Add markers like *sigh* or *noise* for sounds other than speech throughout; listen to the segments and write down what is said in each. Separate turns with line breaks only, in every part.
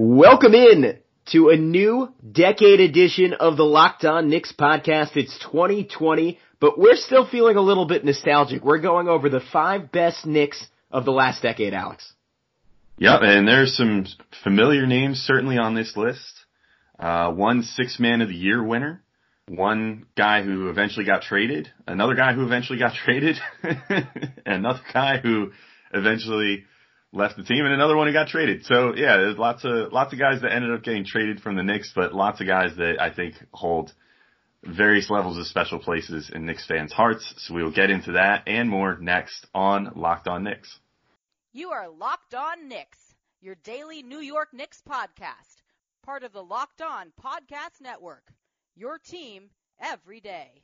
Welcome in to a new decade edition of the Locked On Knicks podcast. It's 2020, but we're still feeling a little bit nostalgic. We're going over the five best Knicks of the last decade, Alex.
Yep, and there's some familiar names certainly on this list. Uh, one six man of the year winner, one guy who eventually got traded, another guy who eventually got traded, *laughs* another guy who eventually left the team, and another one who got traded. So yeah, there's lots of lots of guys that ended up getting traded from the Knicks, but lots of guys that I think hold various levels of special places in Knicks fans' hearts. So we will get into that and more next on Locked On Knicks.
You are Locked On Knicks, your daily New York Knicks podcast, part of the Locked On Podcast Network. Your team every day.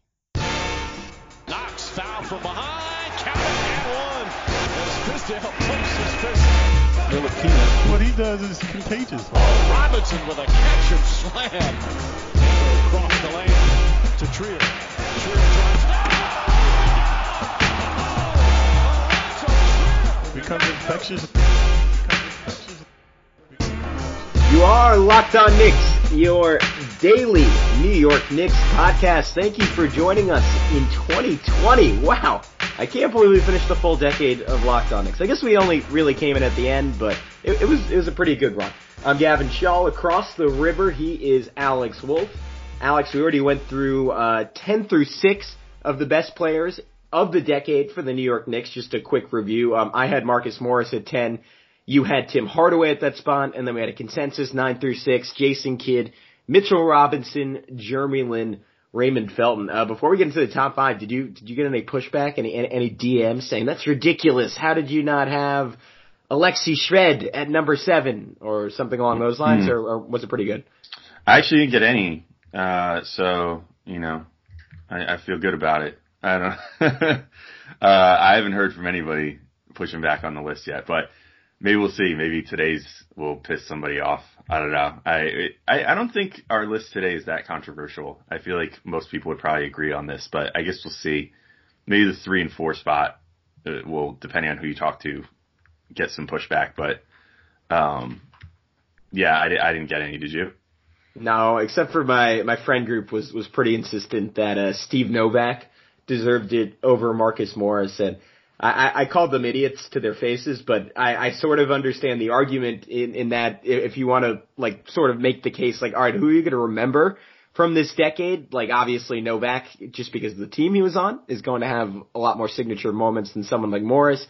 Knox foul from behind. Count and one. As pumps his fist.
What he does is contagious.
Robinson with a catch and slam. Across the lane to Trier. Trier drives.
Becomes infectious.
You are Locked On Knicks, your daily New York Knicks podcast. Thank you for joining us in 2020. Wow. I can't believe we finished the full decade of Locked On Knicks. I guess we only really came in at the end, but it, it was it was a pretty good run. I'm Gavin Schall. Across the river, he is Alex Wolf. Alex, we already went through uh, 10 through 6 of the best players of the decade for the New York Knicks. Just a quick review. Um, I had Marcus Morris at 10. You had Tim Hardaway at that spot, and then we had a consensus 9 through 6. Jason Kidd, Mitchell Robinson, Jeremy Lin, Raymond Felton. Uh, before we get into the top five, did you did you get any pushback, any any DMs saying that's ridiculous? How did you not have Alexey Shved at number seven or something along those lines,
Hmm.
or, or was it pretty good?
I actually didn't get any, uh, so you know, I, I feel good about it. I don't. *laughs* uh, I haven't heard from anybody pushing back on the list yet, but maybe we'll see. Maybe today's will piss somebody off. I don't know. I, I I don't think our list today is that controversial. I feel like most people would probably agree on this, but I guess we'll see. Maybe the three and four spot uh, will, depending on who you talk to, get some pushback. But um, yeah, I, I didn't get any. Did you?
No, except for my my friend group was was pretty insistent that uh, Steve Novak deserved it over Marcus Morris, and I, I, called them idiots to their faces, but I, I sort of understand the argument in in that if you want to like sort of make the case like, all right, who are you going to remember from this decade? Like obviously Novak, just because of the team he was on, is going to have a lot more signature moments than someone like Morris.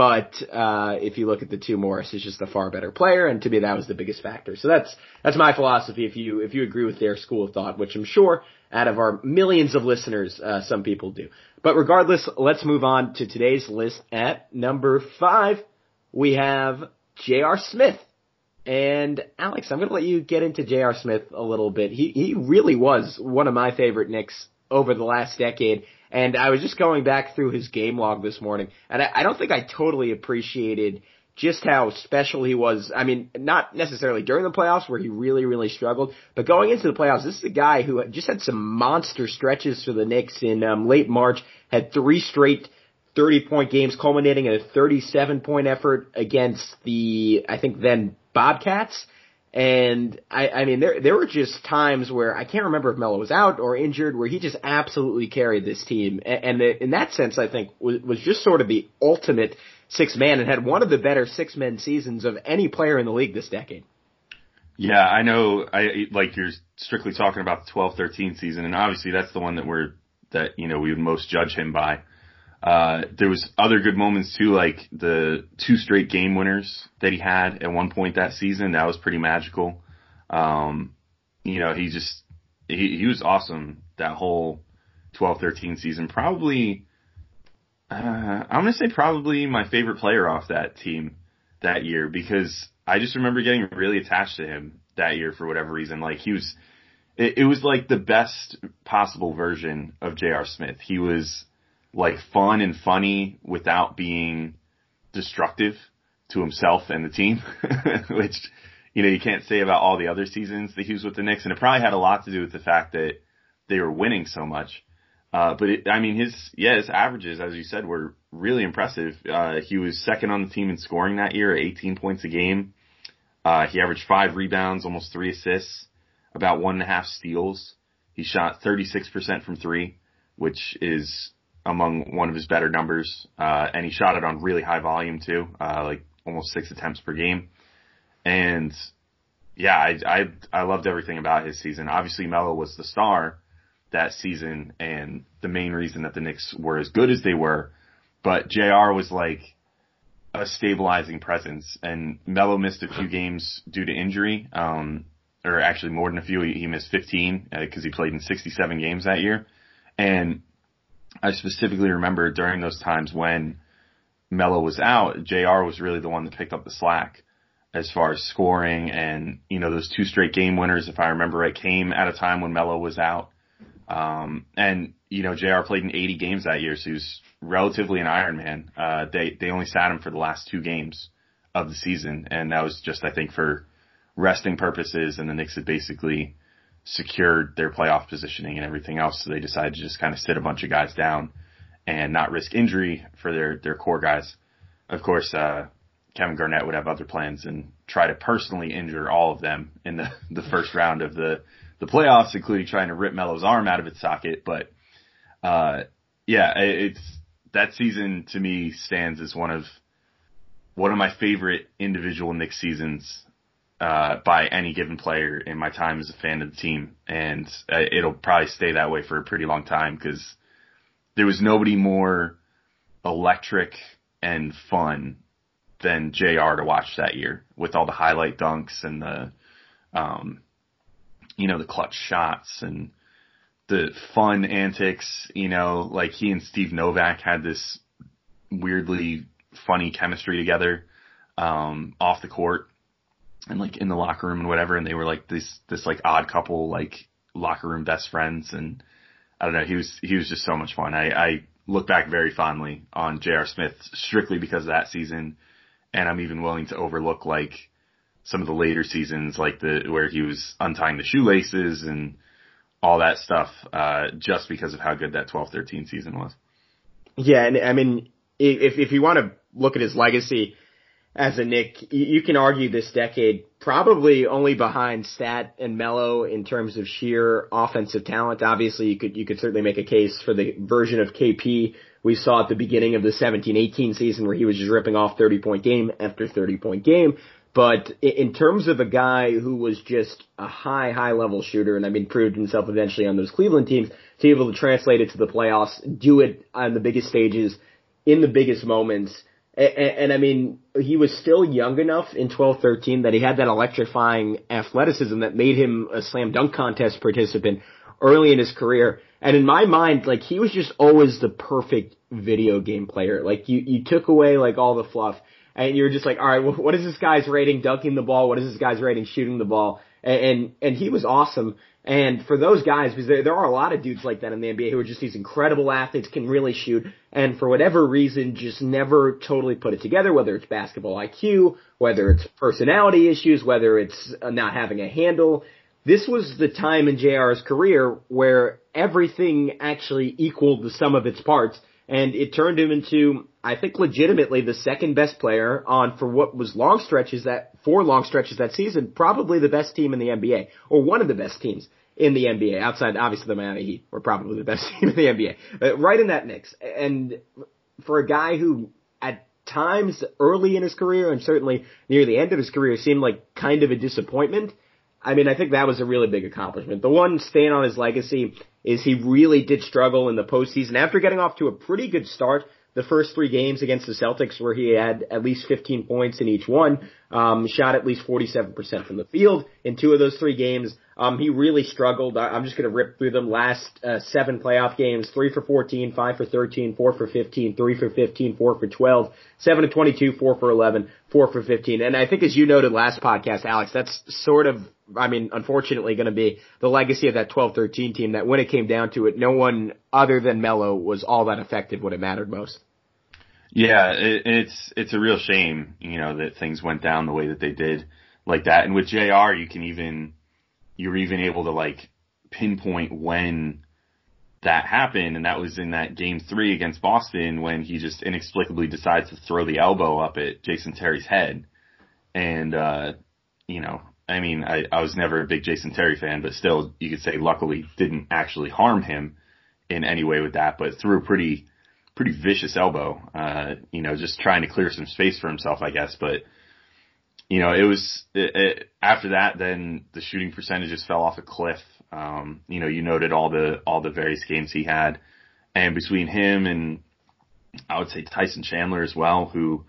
But uh, if you look at the two, Morris is just a far better player, and to me that was the biggest factor. So that's that's my philosophy. If you if you agree with their school of thought, which I'm sure out of our millions of listeners, uh, some people do. But regardless, let's move on to today's list. At number five, we have J.R. Smith. And Alex, I'm going to let you get into J.R. Smith a little bit. He he really was one of my favorite Knicks over the last decade. And I was just going back through his game log this morning, and I, I don't think I totally appreciated just how special he was. I mean, not necessarily during the playoffs where he really, really struggled, but going into the playoffs, this is a guy who just had some monster stretches for the Knicks in um, late March, had three straight 30 point games culminating in a 37 point effort against the, I think then Bobcats. And I, I mean, there, there were just times where I can't remember if Melo was out or injured where he just absolutely carried this team. And, and in that sense, I think was, was just sort of the ultimate six man and had one of the better six men seasons of any player in the league this decade.
Yeah, I know. I like you're strictly talking about the 12-13 season, and obviously that's the one that we're that you know we would most judge him by. Uh, there was other good moments too, like the two straight game winners that he had at one point that season. That was pretty magical. Um, you know, he just he he was awesome that whole 12-13 season. Probably, uh, I'm gonna say probably my favorite player off that team that year because I just remember getting really attached to him that year for whatever reason. Like he was, it, it was like the best possible version of J.R. Smith. He was like fun and funny without being destructive to himself and the team, *laughs* which, you know, you can't say about all the other seasons that he was with the Knicks. And it probably had a lot to do with the fact that they were winning so much. Uh, but it, I mean, his, yeah, his averages, as you said, were really impressive. Uh, he was second on the team in scoring that year at 18 points a game. Uh, he averaged five rebounds, almost three assists, about one and a half steals. He shot 36% from three, which is among one of his better numbers. Uh, and he shot it on really high volume too, uh, like almost six attempts per game. And yeah, I, I, I loved everything about his season. Obviously Melo was the star that season and the main reason that the Knicks were as good as they were. But JR was like a stabilizing presence and Melo missed a few games due to injury. Um, or actually more than a few. He, missed 15 because uh, he played in 67 games that year. And I specifically remember during those times when Melo was out, JR was really the one that picked up the slack as far as scoring and, you know, those two straight game winners, if I remember right, came at a time when Melo was out. Um, and, you know, JR played in 80 games that year, so he was relatively an Iron Man. Uh, they, they only sat him for the last two games of the season, and that was just, I think, for resting purposes, and the Knicks had basically secured their playoff positioning and everything else. So they decided to just kind of sit a bunch of guys down and not risk injury for their, their core guys. Of course, uh, Kevin Garnett would have other plans and try to personally injure all of them in the, *laughs* the first round of the, the playoffs, including trying to rip Melo's arm out of its socket. But, uh, yeah, it's, that season to me stands as one of, one of my favorite individual Knicks seasons uh, by any given player in my time as a fan of the team, and uh, it'll probably stay that way for a pretty long time because there was nobody more electric and fun than Jr. to watch that year with all the highlight dunks and the, um, you know, the clutch shots and the fun antics. You know, like he and Steve Novak had this weirdly funny chemistry together um, off the court and like in the locker room and whatever, and they were like this this like odd couple, like locker room best friends, and I don't know, he was he was just so much fun. I, I look back very fondly on J.R. Smith strictly because of that season, and I'm even willing to overlook like some of the later seasons, like the where he was untying the shoelaces and all that stuff, uh, just because of how good that 12-13 season was.
Yeah, and I mean, if if you want to look at his legacy, as a Knick, you can argue this decade probably only behind Stat and Melo in terms of sheer offensive talent. Obviously, you could you could certainly make a case for the version of KP we saw at the beginning of the 17-18 season where he was just ripping off 30 point game after 30 point game. But in terms of a guy who was just a high, high level shooter, and I mean proved himself eventually on those Cleveland teams, to be able to translate it to the playoffs, do it on the biggest stages, in the biggest moments, and, and, I mean, he was still young enough in 12-13 that he had that electrifying athleticism that made him a slam dunk contest participant early in his career. And in my mind, like he was just always the perfect video game player. Like you, you took away like all the fluff and you were just like, all right, what is this guy's rating dunking the ball? What is this guy's rating shooting the ball? And, and, and he was awesome. And for those guys, because there, there are a lot of dudes like that in the NBA who are just these incredible athletes, can really shoot, and for whatever reason, just never totally put it together, whether it's basketball IQ, whether it's personality issues, whether it's uh, not having a handle. This was the time in JR's career where everything actually equaled the sum of its parts, and it turned him into, I think, legitimately the second best player on for what was long stretches that four long stretches that season, probably the best team in the NBA or one of the best teams in the NBA. Outside, obviously, the Miami Heat were probably the best *laughs* team in the NBA, right in that mix. And for a guy who at times early in his career and certainly near the end of his career seemed like kind of a disappointment. I mean, I think that was a really big accomplishment. The one stain on his legacy is he really did struggle in the postseason after getting off to a pretty good start the first three games against the Celtics where he had at least 15 points in each one, um, shot at least 47% from the field in two of those three games. Um, he really struggled. I'm just going to rip through them. Last uh, seven playoff games: three for 14, five for 13, four for 15, three for 15, four for 12, seven to 22, four for 11, four for 15. And I think, as you noted last podcast, Alex, that's sort of, I mean, unfortunately, going to be the legacy of that 12-13 team. That when it came down to it, no one other than Melo was all that effective when it mattered most.
Yeah, it, it's it's a real shame, you know, that things went down the way that they did, like that. And with Jr., you can even you're even able to like pinpoint when that happened, and that was in that game three against Boston when he just inexplicably decides to throw the elbow up at Jason Terry's head. And, uh, you know, I mean, I, I was never a big Jason Terry fan, but still, you could say luckily didn't actually harm him in any way with that, but threw a pretty, pretty vicious elbow, uh, you know, just trying to clear some space for himself, I guess. But, you know, it was, it, it, after that, then the shooting percentages fell off a cliff. Um, you know, you noted all the, all the various games he had. And between him and I would say Tyson Chandler as well, who,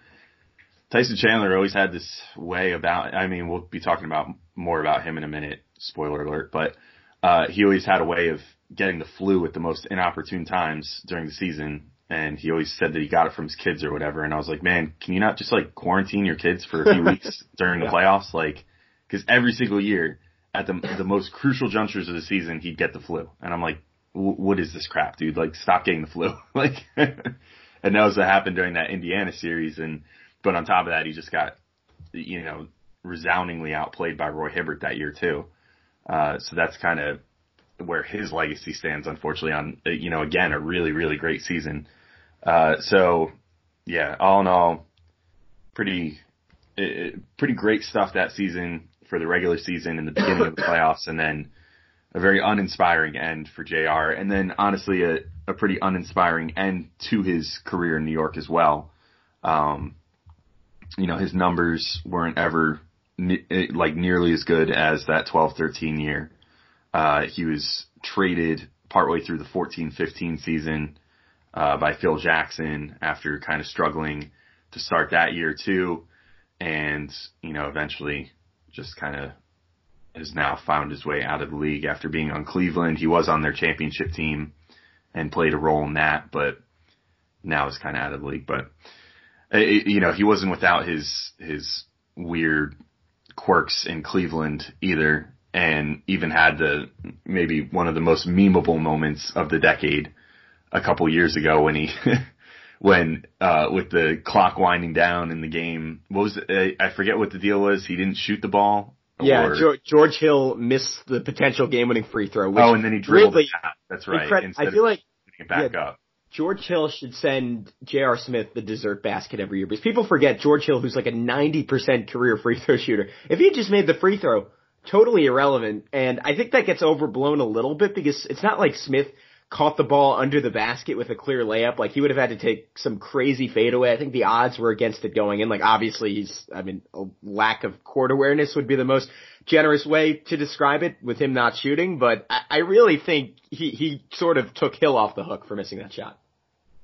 Tyson Chandler always had this way about, I mean, we'll be talking about more about him in a minute, spoiler alert, but, uh, he always had a way of getting the flu at the most inopportune times during the season. And he always said that he got it from his kids or whatever. And I was like, man, can you not just like quarantine your kids for a few *laughs* weeks during the playoffs? Like, cause every single year at the, the most crucial junctures of the season, he'd get the flu. And I'm like, what is this crap, dude? Like, stop getting the flu. *laughs* like, *laughs* and that was what happened during that Indiana series. And, but on top of that, he just got, you know, resoundingly outplayed by Roy Hibbert that year too. Uh, so that's kind of where his legacy stands, unfortunately, on, you know, again, a really, really great season. Uh, so yeah, all in all, pretty, uh, pretty great stuff that season for the regular season and the beginning of the *coughs* playoffs and then a very uninspiring end for JR. And then honestly, a, a pretty uninspiring end to his career in New York as well. Um, you know, his numbers weren't ever ne- like nearly as good as that 12-13 year. Uh, he was traded partway through the 14-15 season, uh, by Phil Jackson after kind of struggling to start that year too. And, you know, eventually just kind of has now found his way out of the league after being on Cleveland. He was on their championship team and played a role in that, but now is kind of out of the league. But it, you know, he wasn't without his his weird quirks in Cleveland either, and even had the maybe one of the most memeable moments of the decade a couple years ago when he. *laughs* when uh with the clock winding down in the game what was it? I forget what the deal was he didn't shoot the ball
yeah,
or,
George, Hill missed the potential game-winning free throw. Which
oh, and then he dribbled
really.
That's right.
incre-
Instead
I feel like
of putting it back
yeah,
up.
George Hill should send J.R. Smith the dessert basket every year because people forget George Hill, who's like a 90% career free throw shooter. If he just made the free throw, totally irrelevant. And I think that gets overblown a little bit because it's not like Smith caught the ball under the basket with a clear layup. Like he would have had to take some crazy fadeaway. I think the odds were against it going in. Like obviously he's, I mean, a lack of court awareness would be the most generous way to describe it with him not shooting. But I, I really think he, he sort of took Hill off the hook for missing that shot.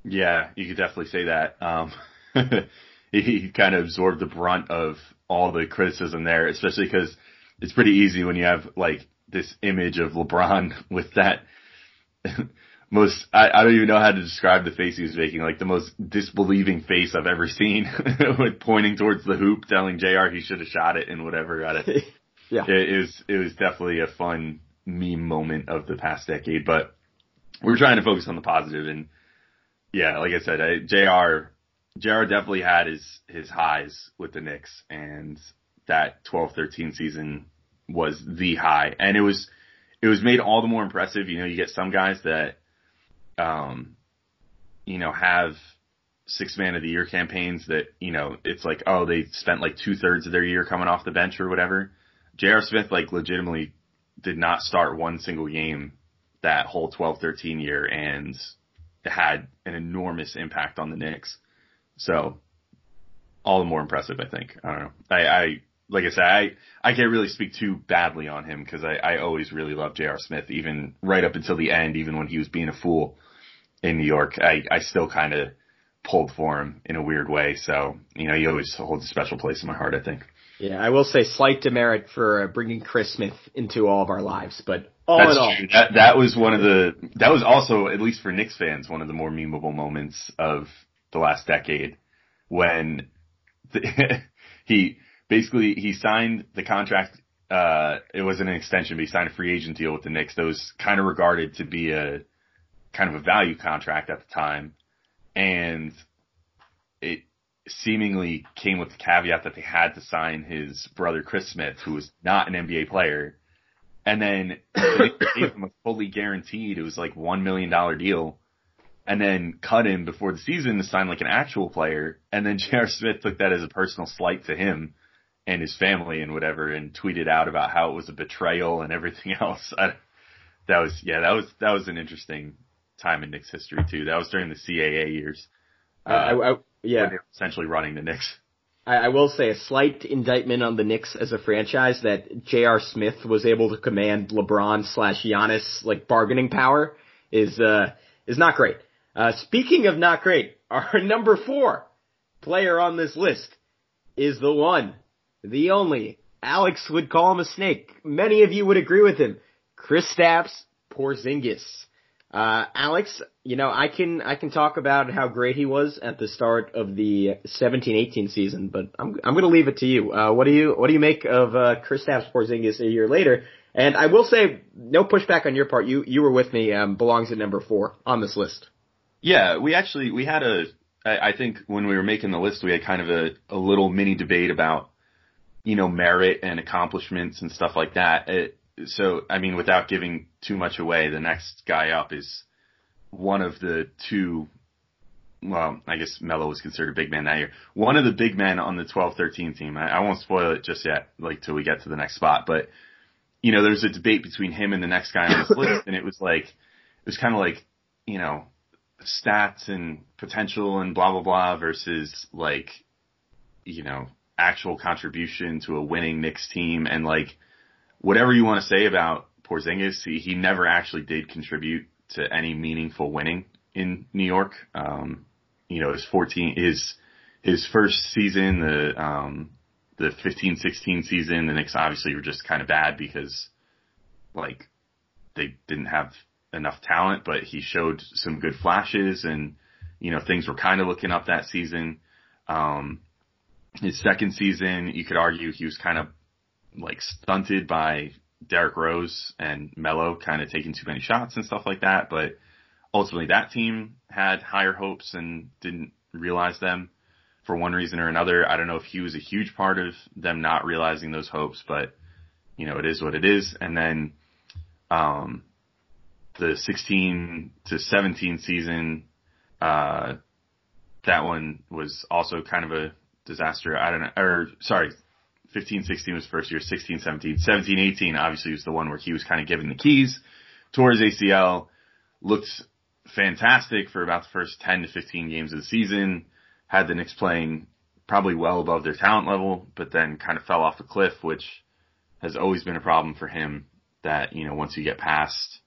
Yeah, you could definitely say that. Um, *laughs* he, he kind of absorbed the brunt of all the criticism there, especially because it's pretty easy when you have like this image of LeBron *laughs* with that *laughs* most I, I don't even know how to describe the face he was making, like the most disbelieving face I've ever seen, *laughs* with pointing towards the hoop, telling Jr. he should have shot it and whatever. Got it. *laughs*
yeah,
it, it was it was definitely a fun meme moment of the past decade, but we're trying to focus on the positive and yeah, like I said, I, Jr. Jr. definitely had his his highs with the Knicks, and that 12-13 season was the high, and it was it was made all the more impressive. You know, you get some guys that, um, you know, have six man of the year campaigns that, you know, it's like, oh, they spent like two thirds of their year coming off the bench or whatever. J.R. Smith, like, legitimately did not start one single game that whole 12-13 year and had an enormous impact on the Knicks. So, all the more impressive, I think. I don't know. I, I like I said, I, I can't really speak too badly on him because I, I always really loved J.R. Smith, even right up until the end, even when he was being a fool in New York. I, I still kind of pulled for him in a weird way. So, you know, he always holds a special place in my heart, I think.
Yeah, I will say slight demerit for uh, bringing Chris Smith into all of our lives, but all
That's
in all,
true. That, that was one of the, that was also, at least for Knicks fans, one of the more memeable moments of the last decade when the, *laughs* he, basically he signed the contract. Uh, it wasn't an extension, but he signed a free agent deal with the Knicks that was kind of regarded to be a kind of a value contract at the time, and it seemingly came with the caveat that they had to sign his brother Chris Smith, who was not an NBA player, and then they gave him a fully guaranteed. It was like one million dollar deal. And then cut him before the season to sign like an actual player. And then J.R. Smith took that as a personal slight to him and his family and whatever, and tweeted out about how it was a betrayal and everything *laughs* else. I, that was yeah, that was that was an interesting time in Knicks history too. That was during the CAA years.
Uh, I, I, yeah,
essentially running the Knicks.
I, I will say a slight indictment on the Knicks as a franchise that J.R. Smith was able to command LeBron slash Giannis like bargaining power is uh is not great. Uh, speaking of not great, *laughs* our number four player on this list is the one, the only. Alex would call him a snake. Many of you would agree with him. Kristaps Porzingis. Uh, Alex, you know, I can, I can talk about how great he was at the start of the 17-18 season, but I'm, I'm gonna leave it to you. Uh, what do you, what do you make of, uh, Kristaps Porzingis a year later? And I will say, no pushback on your part. You, you were with me, um, belongs at number four on this list.
Yeah, we actually, we had a, I, I think when we were making the list, we had kind of a, a little mini debate about, you know, merit and accomplishments and stuff like that. It, so, I mean, without giving too much away, the next guy up is one of the two. Well, I guess Melo was considered a big man that year. One of the big men on the 12-13 team. I, I won't spoil it just yet, like till we get to the next spot. But you know, there's a debate between him and the next guy on this list, and it was like, it was kind of like, you know, stats and potential and blah blah blah versus like, you know, actual contribution to a winning Knicks team and like whatever you want to say about Porzingis, he, he never actually did contribute to any meaningful winning in New York. Um, you know, his 14, his, his first season, the, um, the 15-16 season, the Knicks obviously were just kind of bad because, like, they didn't have enough talent, but he showed some good flashes and, you know, things were kind of looking up that season. Um, his second season, you could argue he was kind of like stunted by Derrick Rose and Melo kind of taking too many shots and stuff like that. But ultimately that team had higher hopes and didn't realize them for one reason or another. I don't know if he was a huge part of them not realizing those hopes, but you know, it is what it is. And then, um, the 16 to 17 season, uh, that one was also kind of a disaster. I don't know, or sorry, 15, 16 was first year, 16, 17, 17, 18 obviously was the one where he was kind of given the keys towards ACL, looked fantastic for about the first 10 to 15 games of the season, had the Knicks playing probably well above their talent level, but then kind of fell off the cliff, which has always been a problem for him that, you know, once you get past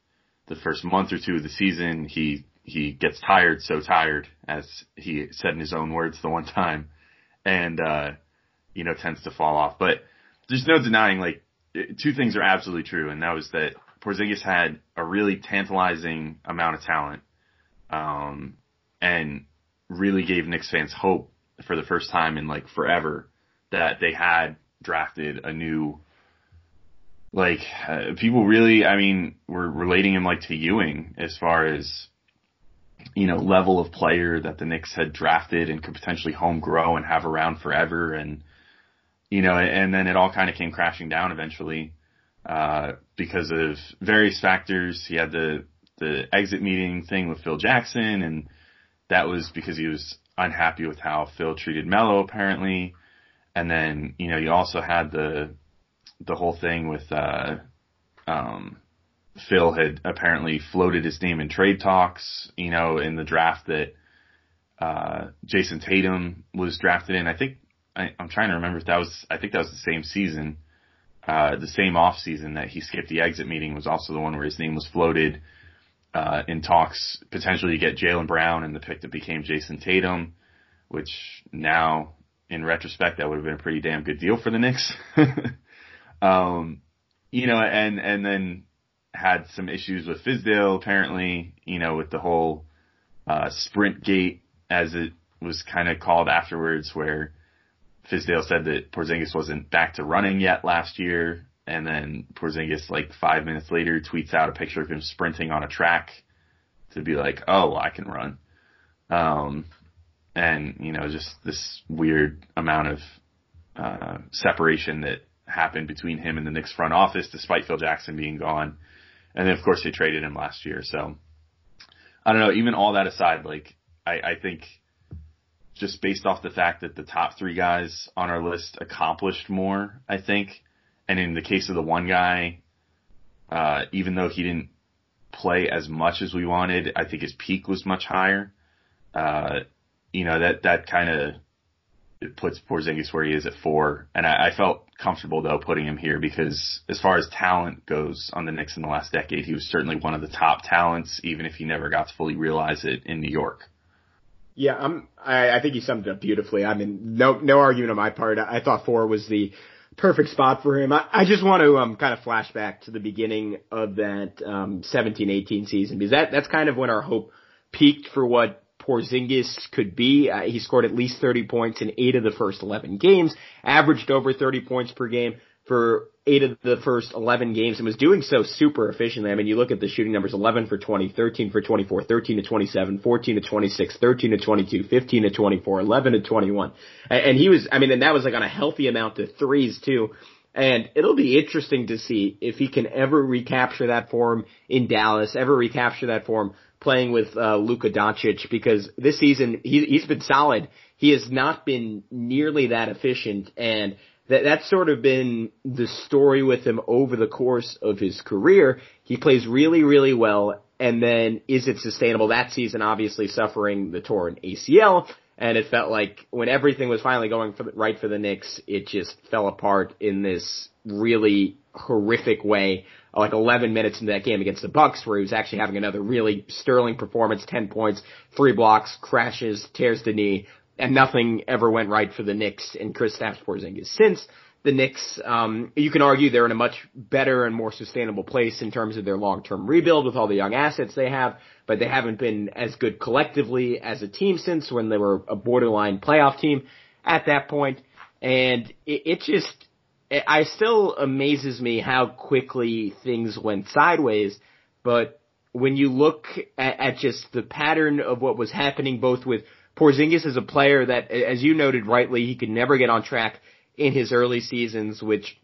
the first month or two of the season, he, he gets tired, so tired, as he said in his own words the one time. And, uh, you know, tends to fall off. But there's no denying, like, two things are absolutely true, and that was that Porzingis had a really tantalizing amount of talent, um, and really gave Knicks fans hope for the first time in like forever that they had drafted a new, like, uh, people really, I mean, were relating him like to Ewing as far as, you know, level of player that the Knicks had drafted and could potentially home grow and have around forever and, you know, and then it all kind of came crashing down eventually, uh, because of various factors. He had the, the exit meeting thing with Phil Jackson and that was because he was unhappy with how Phil treated Melo apparently. And then, you know, you also had the, the whole thing with, uh, um, Phil had apparently floated his name in trade talks, you know, in the draft that, uh, Jayson Tatum was drafted in. I think I, am trying to remember if that was, I think that was the same season, uh, the same off season that he skipped the exit meeting was also the one where his name was floated, uh, in talks potentially to get Jaylen Brown and the pick that became Jayson Tatum, which now in retrospect that would have been a pretty damn good deal for the Knicks. *laughs* um, you know, and, and then had some issues with Fizdale apparently, you know, with the whole, uh, sprint gate as it was kind of called afterwards where, Fizdale said that Porzingis wasn't back to running yet last year, and then Porzingis, like five minutes later, tweets out a picture of him sprinting on a track to be like, "Oh, I can run," um, and you know, just this weird amount of uh, separation that happened between him and the Knicks front office, despite Phil Jackson being gone, and then of course they traded him last year. So I don't know. Even all that aside, like I, I think just based off the fact that the top three guys on our list accomplished more, I think. And in the case of the one guy, uh, even though he didn't play as much as we wanted, I think his peak was much higher. Uh, you know, that, that kind of it puts Porzingis where he is at four. And I, I felt comfortable though putting him here because as far as talent goes on the Knicks in the last decade, he was certainly one of the top talents, even if he never got to fully realize it in New York.
Yeah, I'm, I, I think you summed it up beautifully. I mean, no, no argument on my part. I, I thought four was the perfect spot for him. I, I just want to, um, kind of flash back to the beginning of that, um, 17-18 season because that, that's kind of when our hope peaked for what Porzingis could be. Uh, he scored at least 30 points in eight of the first 11 games, averaged over 30 points per game for eight of the first 11 games and was doing so super efficiently. I mean, you look at the shooting numbers, 11 for 20, 13 for 24, 13 to 27, 14 to 26, 13 to 22, 15 to 24, 11 to 21. And, and he was, I mean, and that was like on a healthy amount of threes too. And it'll be interesting to see if he can ever recapture that form in Dallas, ever recapture that form playing with uh, Luka Doncic because this season he, he's been solid. He has not been nearly that efficient, and that that's sort of been the story with him over the course of his career. He plays really, really well, and then is it sustainable? That season, obviously suffering the torn ACL, and it felt like when everything was finally going for the, right for the Knicks, it just fell apart in this really horrific way. Like 11 minutes into that game against the Bucks, where he was actually having another really sterling performance, 10 points, three blocks, crashes, tears the knee, and nothing ever went right for the Knicks and Kristaps Porzingis. Since the Knicks, um, you can argue they're in a much better and more sustainable place in terms of their long-term rebuild with all the young assets they have, but they haven't been as good collectively as a team since when they were a borderline playoff team at that point. And it, it just, it, I still amazes me how quickly things went sideways, but when you look at, at just the pattern of what was happening both with Porzingis is a player that, as you noted rightly, he could never get on track in his early seasons, which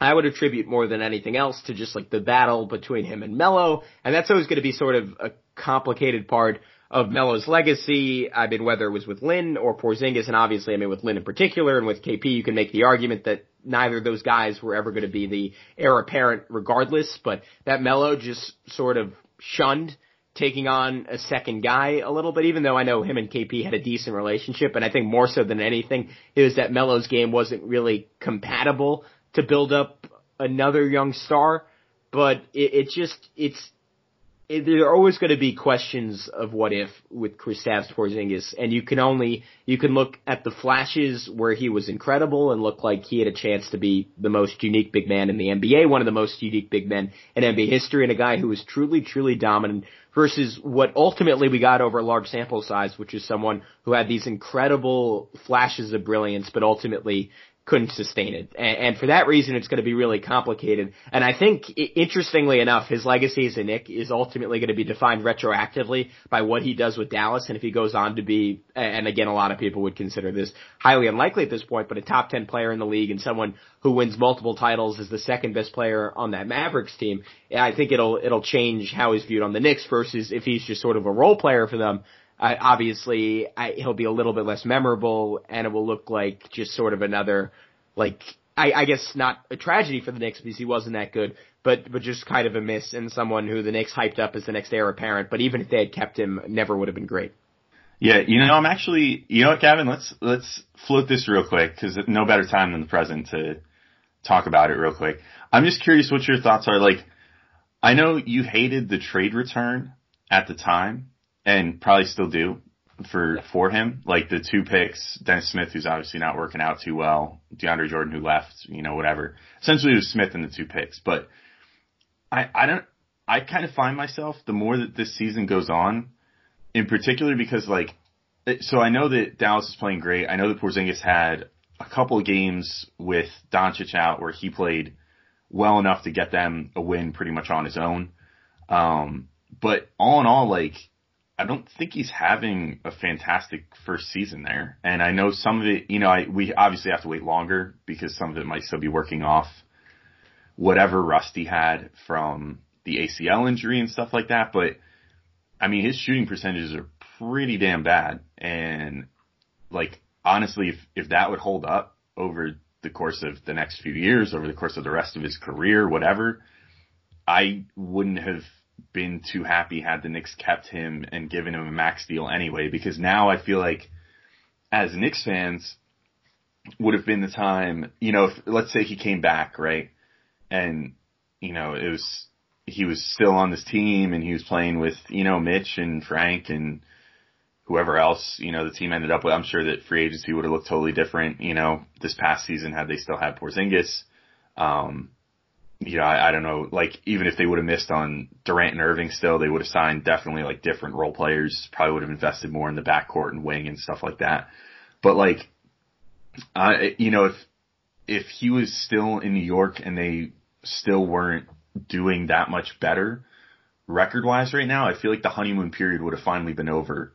I would attribute more than anything else to just like the battle between him and Melo, and that's always going to be sort of a complicated part of Melo's legacy. I mean, whether it was with Lin or Porzingis, and obviously, I mean, with Lin in particular, and with KP, you can make the argument that neither of those guys were ever going to be the heir apparent regardless, but that Melo just sort of shunned taking on a second guy a little bit, even though I know him and KP had a decent relationship. And I think more so than anything it was that Melo's game wasn't really compatible to build up another young star. But it, it just, it's, it, there are always going to be questions of what if with Kristaps Porzingis, and you can only you can look at the flashes where he was incredible and looked like he had a chance to be the most unique big man in the NBA, one of the most unique big men in NBA history, and a guy who was truly, truly dominant. Versus what ultimately we got over a large sample size, which is someone who had these incredible flashes of brilliance, but ultimately couldn't sustain it. And, and for that reason, it's going to be really complicated. And I think, interestingly enough, his legacy as a Knick is ultimately going to be defined retroactively by what he does with Dallas. And if he goes on to be, and again, a lot of people would consider this highly unlikely at this point, but a top 10 player in the league and someone who wins multiple titles as the second best player on that Mavericks team, I think it'll, it'll change how he's viewed on the Knicks versus if he's just sort of a role player for them. Uh, obviously, I, he'll be a little bit less memorable, and it will look like just sort of another, like I, I guess not a tragedy for the Knicks because he wasn't that good, but but just kind of a miss and someone who the Knicks hyped up as the next heir apparent. But even if they had kept him, never would have been great.
Yeah, you know, I'm actually, you know what, Kevin? Let's let's float this real quick because no better time than the present to talk about it real quick. I'm just curious what your thoughts are. Like, I know you hated the trade return at the time, and probably still do for for him. Like the two picks, Dennis Smith, who's obviously not working out too well, DeAndre Jordan, who left, you know, whatever. Essentially, it was Smith and the two picks. But I I don't. I kind of find myself the more that this season goes on, in particular because like, so I know that Dallas is playing great. I know that Porzingis had a couple of games with Doncic out where he played well enough to get them a win pretty much on his own. Um, but all in all, like I don't think he's having a fantastic first season there. And I know some of it, you know, I, we obviously have to wait longer because some of it might still be working off whatever Rusty had from the ACL injury and stuff like that. But I mean, his shooting percentages are pretty damn bad. And like honestly, if if that would hold up over the course of the next few years, over the course of the rest of his career, whatever, I wouldn't have been too happy had the Knicks kept him and given him a max deal anyway, because now I feel like as Knicks fans would have been the time, you know, if, let's say he came back, right? And, you know, it was, he was still on this team and he was playing with, you know, Mitch and Frank and whoever else, you know, the team ended up with. I'm sure that free agency would have looked totally different, you know, this past season had they still had Porzingis. Um, you know, I, I don't know, like even if they would have missed on Durant and Irving still, they would have signed definitely like different role players, probably would have invested more in the backcourt and wing and stuff like that. But like, I, you know, if, if he was still in New York and they still weren't doing that much better record wise right now, I feel like the honeymoon period would have finally been over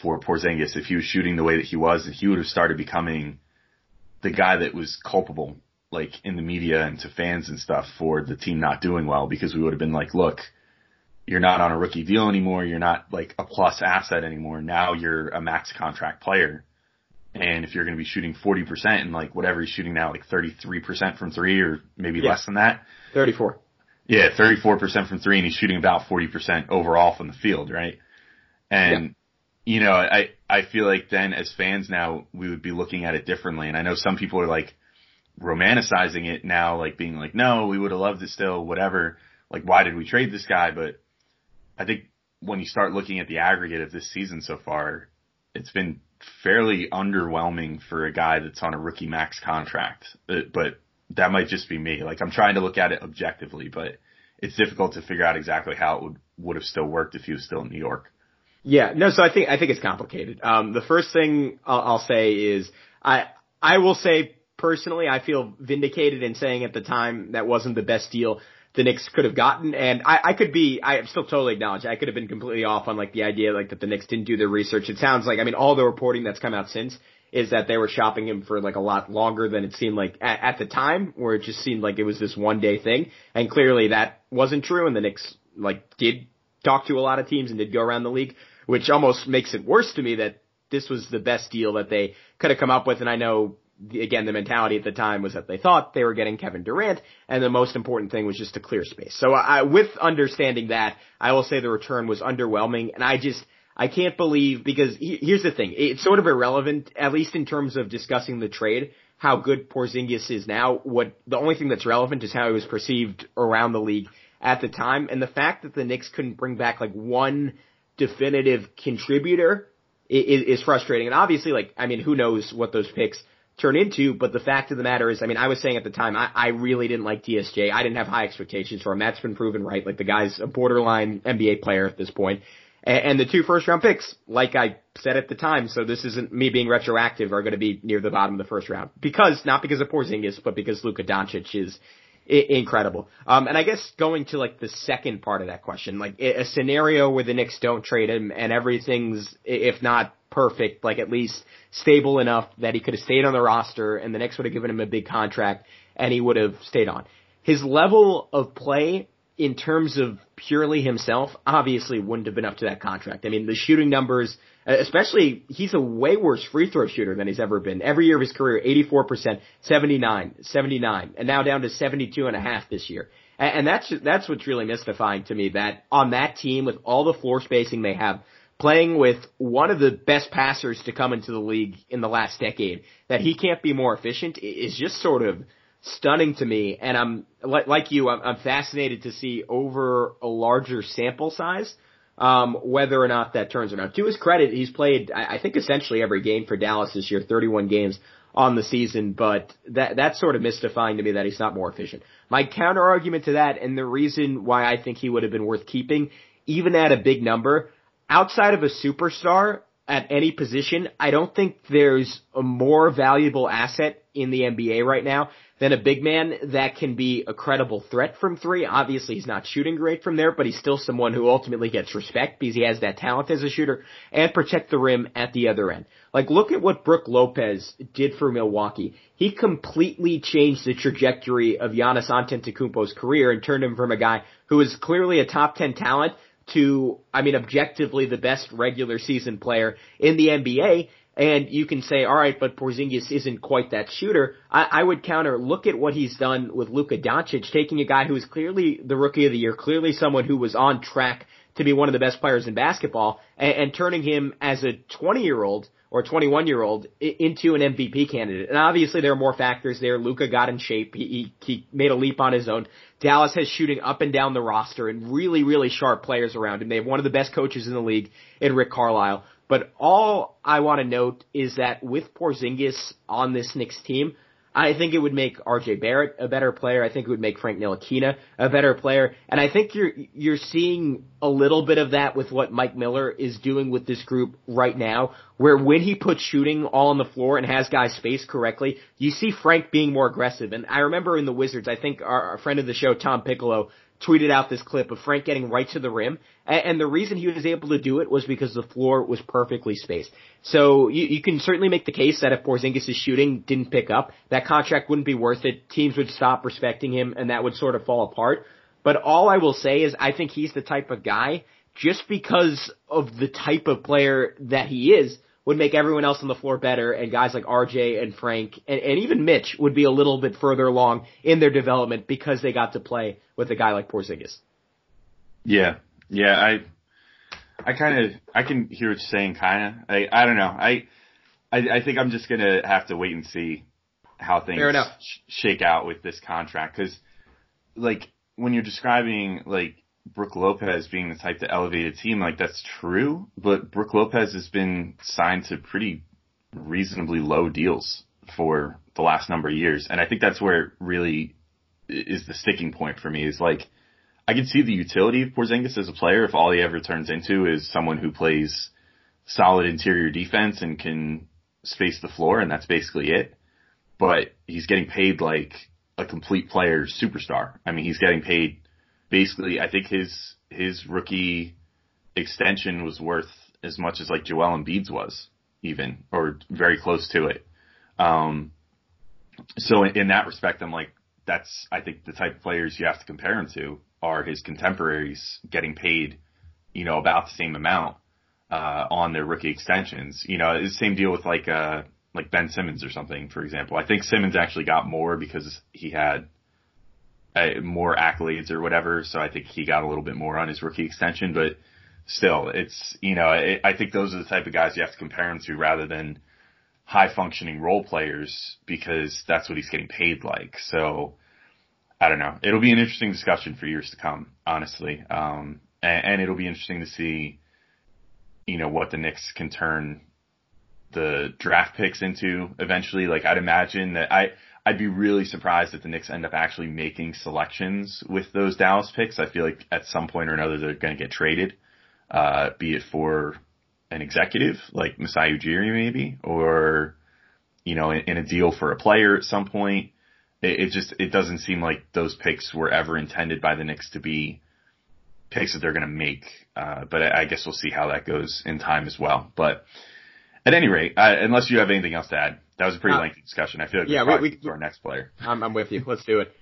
for Porzingis if he was shooting the way that he was, and he would have started becoming the guy that was culpable, like in the media and to fans and stuff for the team not doing well because we would have been like, look, you're not on a rookie deal anymore. You're not like a plus asset anymore. Now you're a max contract player. And if you're going to be shooting 40% and like whatever he's shooting now, like 33% from three or maybe
Yeah.
less than that.
34.
Yeah, 34% from three and he's shooting about 40% overall from the field, right? And, you know, I, I feel like then as fans now, we would be looking at it differently. And I know some people are like romanticizing it now, like being like, no, we would have loved it still, whatever. Like, why did we trade this guy? But I think when you start looking at the aggregate of this season so far, it's been fairly underwhelming for a guy that's on a rookie max contract. Uh, But that might just be me. Like I'm trying to look at it objectively, but it's difficult to figure out exactly how it would would have still worked if he was still in New York.
Yeah, no, so I think, I think it's complicated. Um, the first thing I'll, I'll say is I, I will say personally, I feel vindicated in saying at the time that wasn't the best deal the Knicks could have gotten. And I, I could be, I still totally acknowledge I could have been completely off on like the idea like that the Knicks didn't do their research. It sounds like, I mean, all the reporting that's come out since is that they were shopping him for like a lot longer than it seemed like at, at the time, where it just seemed like it was this one day thing. And clearly that wasn't true, and the Knicks like did talk to a lot of teams and did go around the league, which almost makes it worse to me that this was the best deal that they could have come up with. And I know again, the mentality at the time was that they thought they were getting Kevin Durant, and the most important thing was just to clear space. So I, with understanding that, I will say the return was underwhelming, and I just, I can't believe, because he- here's the thing, it's sort of irrelevant, at least in terms of discussing the trade, how good Porzingis is now. What, the only thing that's relevant is how he was perceived around the league at the time, and the fact that the Knicks couldn't bring back like one definitive contributor is, is frustrating. And obviously, like, I mean, who knows what those picks turn into, but the fact of the matter is, I mean, I was saying at the time, I, I really didn't like DSJ. I didn't have high expectations for him. That's been proven right. Like, the guy's a borderline NBA player at this point. And, and the two first round picks, like I said at the time, so this isn't me being retroactive, are going to be near the bottom of the first round. Because, not because of Porzingis, but because Luka Doncic is incredible. Um, and I guess going to like the second part of that question, like a scenario where the Knicks don't trade him and everything's, if not perfect, like at least stable enough that he could have stayed on the roster and the Knicks would have given him a big contract and he would have stayed on. His level of play in terms of purely himself obviously wouldn't have been up to that contract. I mean, the shooting numbers, especially he's a way worse free throw shooter than he's ever been. Every year of his career, 84%, 79, 79, and now down to 72 and a half this year. And that's, that's what's really mystifying to me that on that team with all the floor spacing they have, playing with one of the best passers to come into the league in the last decade, that he can't be more efficient is just sort of stunning to me. And I'm like, you, I'm, fascinated to see over a larger sample size, um, whether or not that turns around. To his credit, he's played, I think essentially every game for Dallas this year, 31 games on the season, but that, that's sort of mystifying to me that he's not more efficient. My counter argument to that, and the reason why I think he would have been worth keeping, even at a big number, outside of a superstar at any position, I don't think there's a more valuable asset in the NBA right now than a big man that can be a credible threat from three. Obviously, he's not shooting great from there, but he's still someone who ultimately gets respect because he has that talent as a shooter and protect the rim at the other end. Like, look at what Brook Lopez did for Milwaukee. He completely changed the trajectory of Giannis Antetokounmpo's career and turned him from a guy who is clearly a top 10 talent to, I mean, objectively the best regular season player in the NBA. And you can say, all right, but Porzingis isn't quite that shooter. I, I would counter, look at what he's done with Luka Doncic, taking a guy who is clearly the rookie of the year, clearly someone who was on track to be one of the best players in basketball, and, and turning him as a 20 year old or 21 year old into an MVP candidate. And obviously there are more factors there. Luka got in shape. He, he, he made a leap on his own. Dallas has shooting up and down the roster and really, really sharp players around him. They have one of the best coaches in the league in Rick Carlisle. But all I want to note is that with Porzingis on this Knicks team, I think it would make RJ Barrett a better player. I think it would make Frank Ntilikina a better player. And I think you're, you're seeing a little bit of that with what Mike Miller is doing with this group right now, where when he puts shooting all on the floor and has guys spaced correctly, you see Frank being more aggressive. And I remember in the Wizards, I think our, our friend of the show, Tom Piccolo, tweeted out this clip of Frank getting right to the rim, and, the reason he was able to do it was because the floor was perfectly spaced. So you, you can certainly make the case that if Porzingis' shooting didn't pick up, that contract wouldn't be worth it. Teams would stop respecting him, and that would sort of fall apart. But all I will say is I think he's the type of guy, just because of the type of player that he is, would make everyone else on the floor better, and guys like RJ and Frank and, and even Mitch would be a little bit further along in their development because they got to play with a guy like Porzingis.
Yeah, yeah, I, I kind of, I can hear what you're saying, kind of. I, I don't know. I, I, I think I'm just gonna have to wait and see how things sh- shake out with this contract because, like, when you're describing like Brook Lopez being the type to elevate a team, like that's true, but Brook Lopez has been signed to pretty reasonably low deals for the last number of years. And I think that's where it really is the sticking point for me is like, I can see the utility of Porzingis as a player if all he ever turns into is someone who plays solid interior defense and can space the floor and that's basically it. But he's getting paid like a complete player superstar. I mean, he's getting paid basically, I think his his rookie extension was worth as much as like Joel Embiid's was, even or very close to it. Um, so in, in that respect, I'm like, that's I think the type of players you have to compare him to are his contemporaries getting paid, you know, about the same amount uh, on their rookie extensions. You know, the same deal with like uh like Ben Simmons or something, for example. I think Simmons actually got more because he had uh, more accolades or whatever. So I think he got a little bit more on his rookie extension, but still, it's you know it, I think those are the type of guys you have to compare him to rather than high functioning role players because that's what he's getting paid like. So I don't know. It'll be an interesting discussion for years to come, honestly. Um, and, and it'll be interesting to see, you know, what the Knicks can turn the draft picks into eventually. Like I'd imagine that I, I'd be really surprised if the Knicks end up actually making selections with those Dallas picks. I feel like at some point or another they're going to get traded, uh, be it for an executive like Masai Ujiri maybe, or you know, in, in, a deal for a player at some point. It, it just it doesn't seem like those picks were ever intended by the Knicks to be picks that they're going to make. Uh, but I, I guess we'll see how that goes in time as well. But at any rate, uh, unless you have anything else to add, that was a pretty uh, lengthy discussion. I feel like
yeah,
we, we, to our next player. *laughs*
I'm, I'm with you. Let's do it.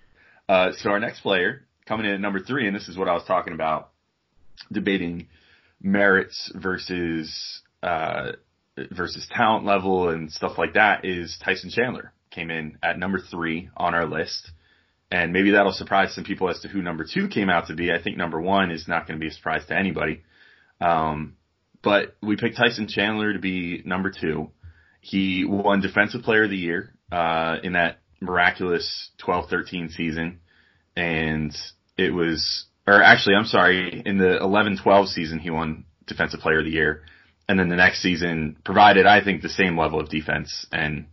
Uh, so our next player coming in at number three, and this is what I was talking about, debating merits versus uh, versus talent level and stuff like that. Is Tyson Chandler came in at number three on our list, and maybe that'll surprise some people as to who number two came out to be. I think number one is not going to be a surprise to anybody. Um, but we picked Tyson Chandler to be number two. He won Defensive Player of the Year uh, in that miraculous 12-13 season, and it was, or actually, I'm sorry, in the 11-12 season he won Defensive Player of the Year, and then the next season provided, I think, the same level of defense, and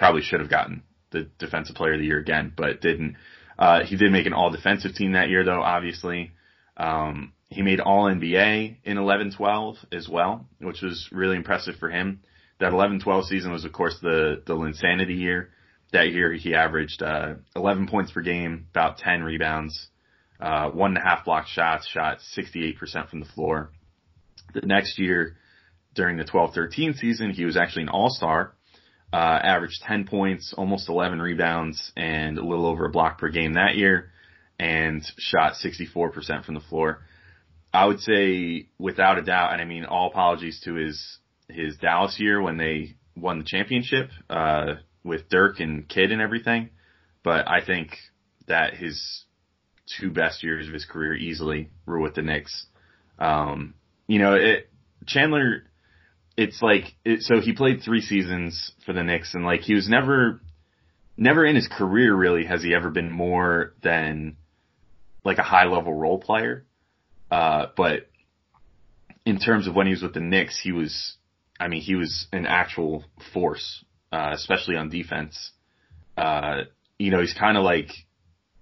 probably should have gotten the Defensive Player of the Year again, but didn't. Uh, he did make an All Defensive team that year, though. Obviously, um, he made All NBA in 11-12 as well, which was really impressive for him. That 11-12 season was, of course, the the Linsanity year. That year he averaged uh, 11 points per game, about 10 rebounds, uh, one and a half block shots, shot 68% from the floor. The next year, during the 12-13 season, he was actually an All-Star, uh, averaged 10 points, almost 11 rebounds, and a little over a block per game that year, and shot 64% from the floor. I would say without a doubt, and I mean all apologies to his his Dallas year when they won the championship uh, with Dirk and Kidd and everything, but I think that his two best years of his career easily were with the Knicks. Um, you know, it, Chandler, it's like, it, so he played three seasons for the Knicks and like he was never, never in his career really has he ever been more than like a high level role player. Uh, but in terms of when he was with the Knicks, he was, I mean, he was an actual force, uh, especially on defense. Uh, you know, he's kind of like,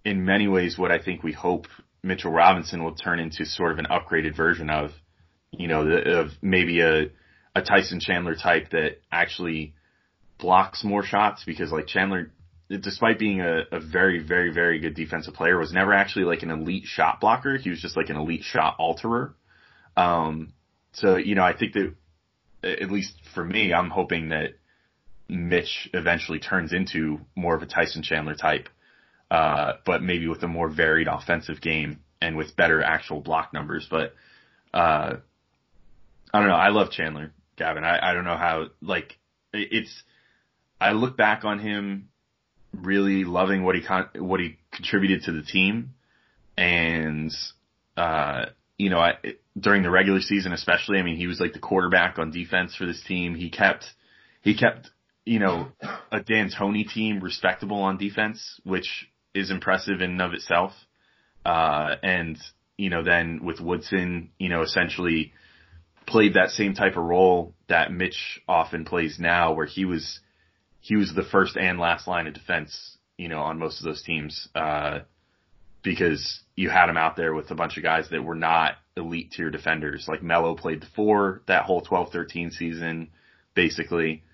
in many ways, what I think we hope Mitchell Robinson will turn into sort of an upgraded version of, you know, the, of maybe a, a Tyson Chandler type that actually blocks more shots because like Chandler, despite being a, a very, very, very good defensive player, was never actually like an elite shot blocker. He was just like an elite shot alterer. Um, so, you know, I think that at least for me, I'm hoping that Mitch eventually turns into more of a Tyson Chandler type, uh, but maybe with a more varied offensive game and with better actual block numbers. But, uh, I don't know. I love Chandler, Gavin. I, I don't know how, like, it's, I look back on him really loving what he con- what he contributed to the team, and uh, you know, I, during the regular season especially, I mean, he was like the quarterback on defense for this team. He kept he kept you know a D'Antoni team respectable on defense, which is impressive in and of itself. Uh, and you know, then with Woodson, you know, essentially played that same type of role that Mitch often plays now, where he was he was the first and last line of defense, you know, on most of those teams, uh, because you had him out there with a bunch of guys that were not elite tier defenders. Like Melo played the four that whole 12-13 season, basically.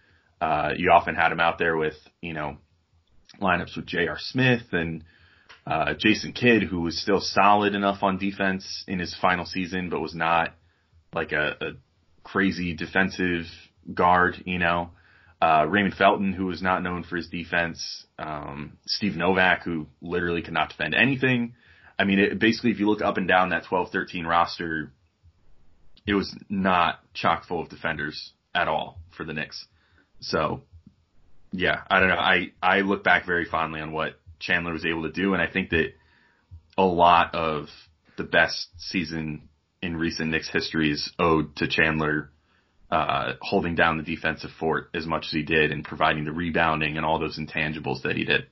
Uh, you often had him out there with, you know, lineups with J.R. Smith and, uh, Jason Kidd, who was still solid enough on defense in his final season, but was not like a, a crazy defensive guard, you know. Uh, Raymond Felton, who was not known for his defense, um, Steve Novak, who literally could not defend anything. I mean, it, basically, if you look up and down that 12-13 roster, it was not chock full of defenders at all for the Knicks. So, yeah, I don't know. I, I look back very fondly on what Chandler was able to do, and I think that a lot of the best season in recent Knicks history is owed to Chandler uh, holding down the defensive fort as much as he did and providing the rebounding and all those intangibles that he did.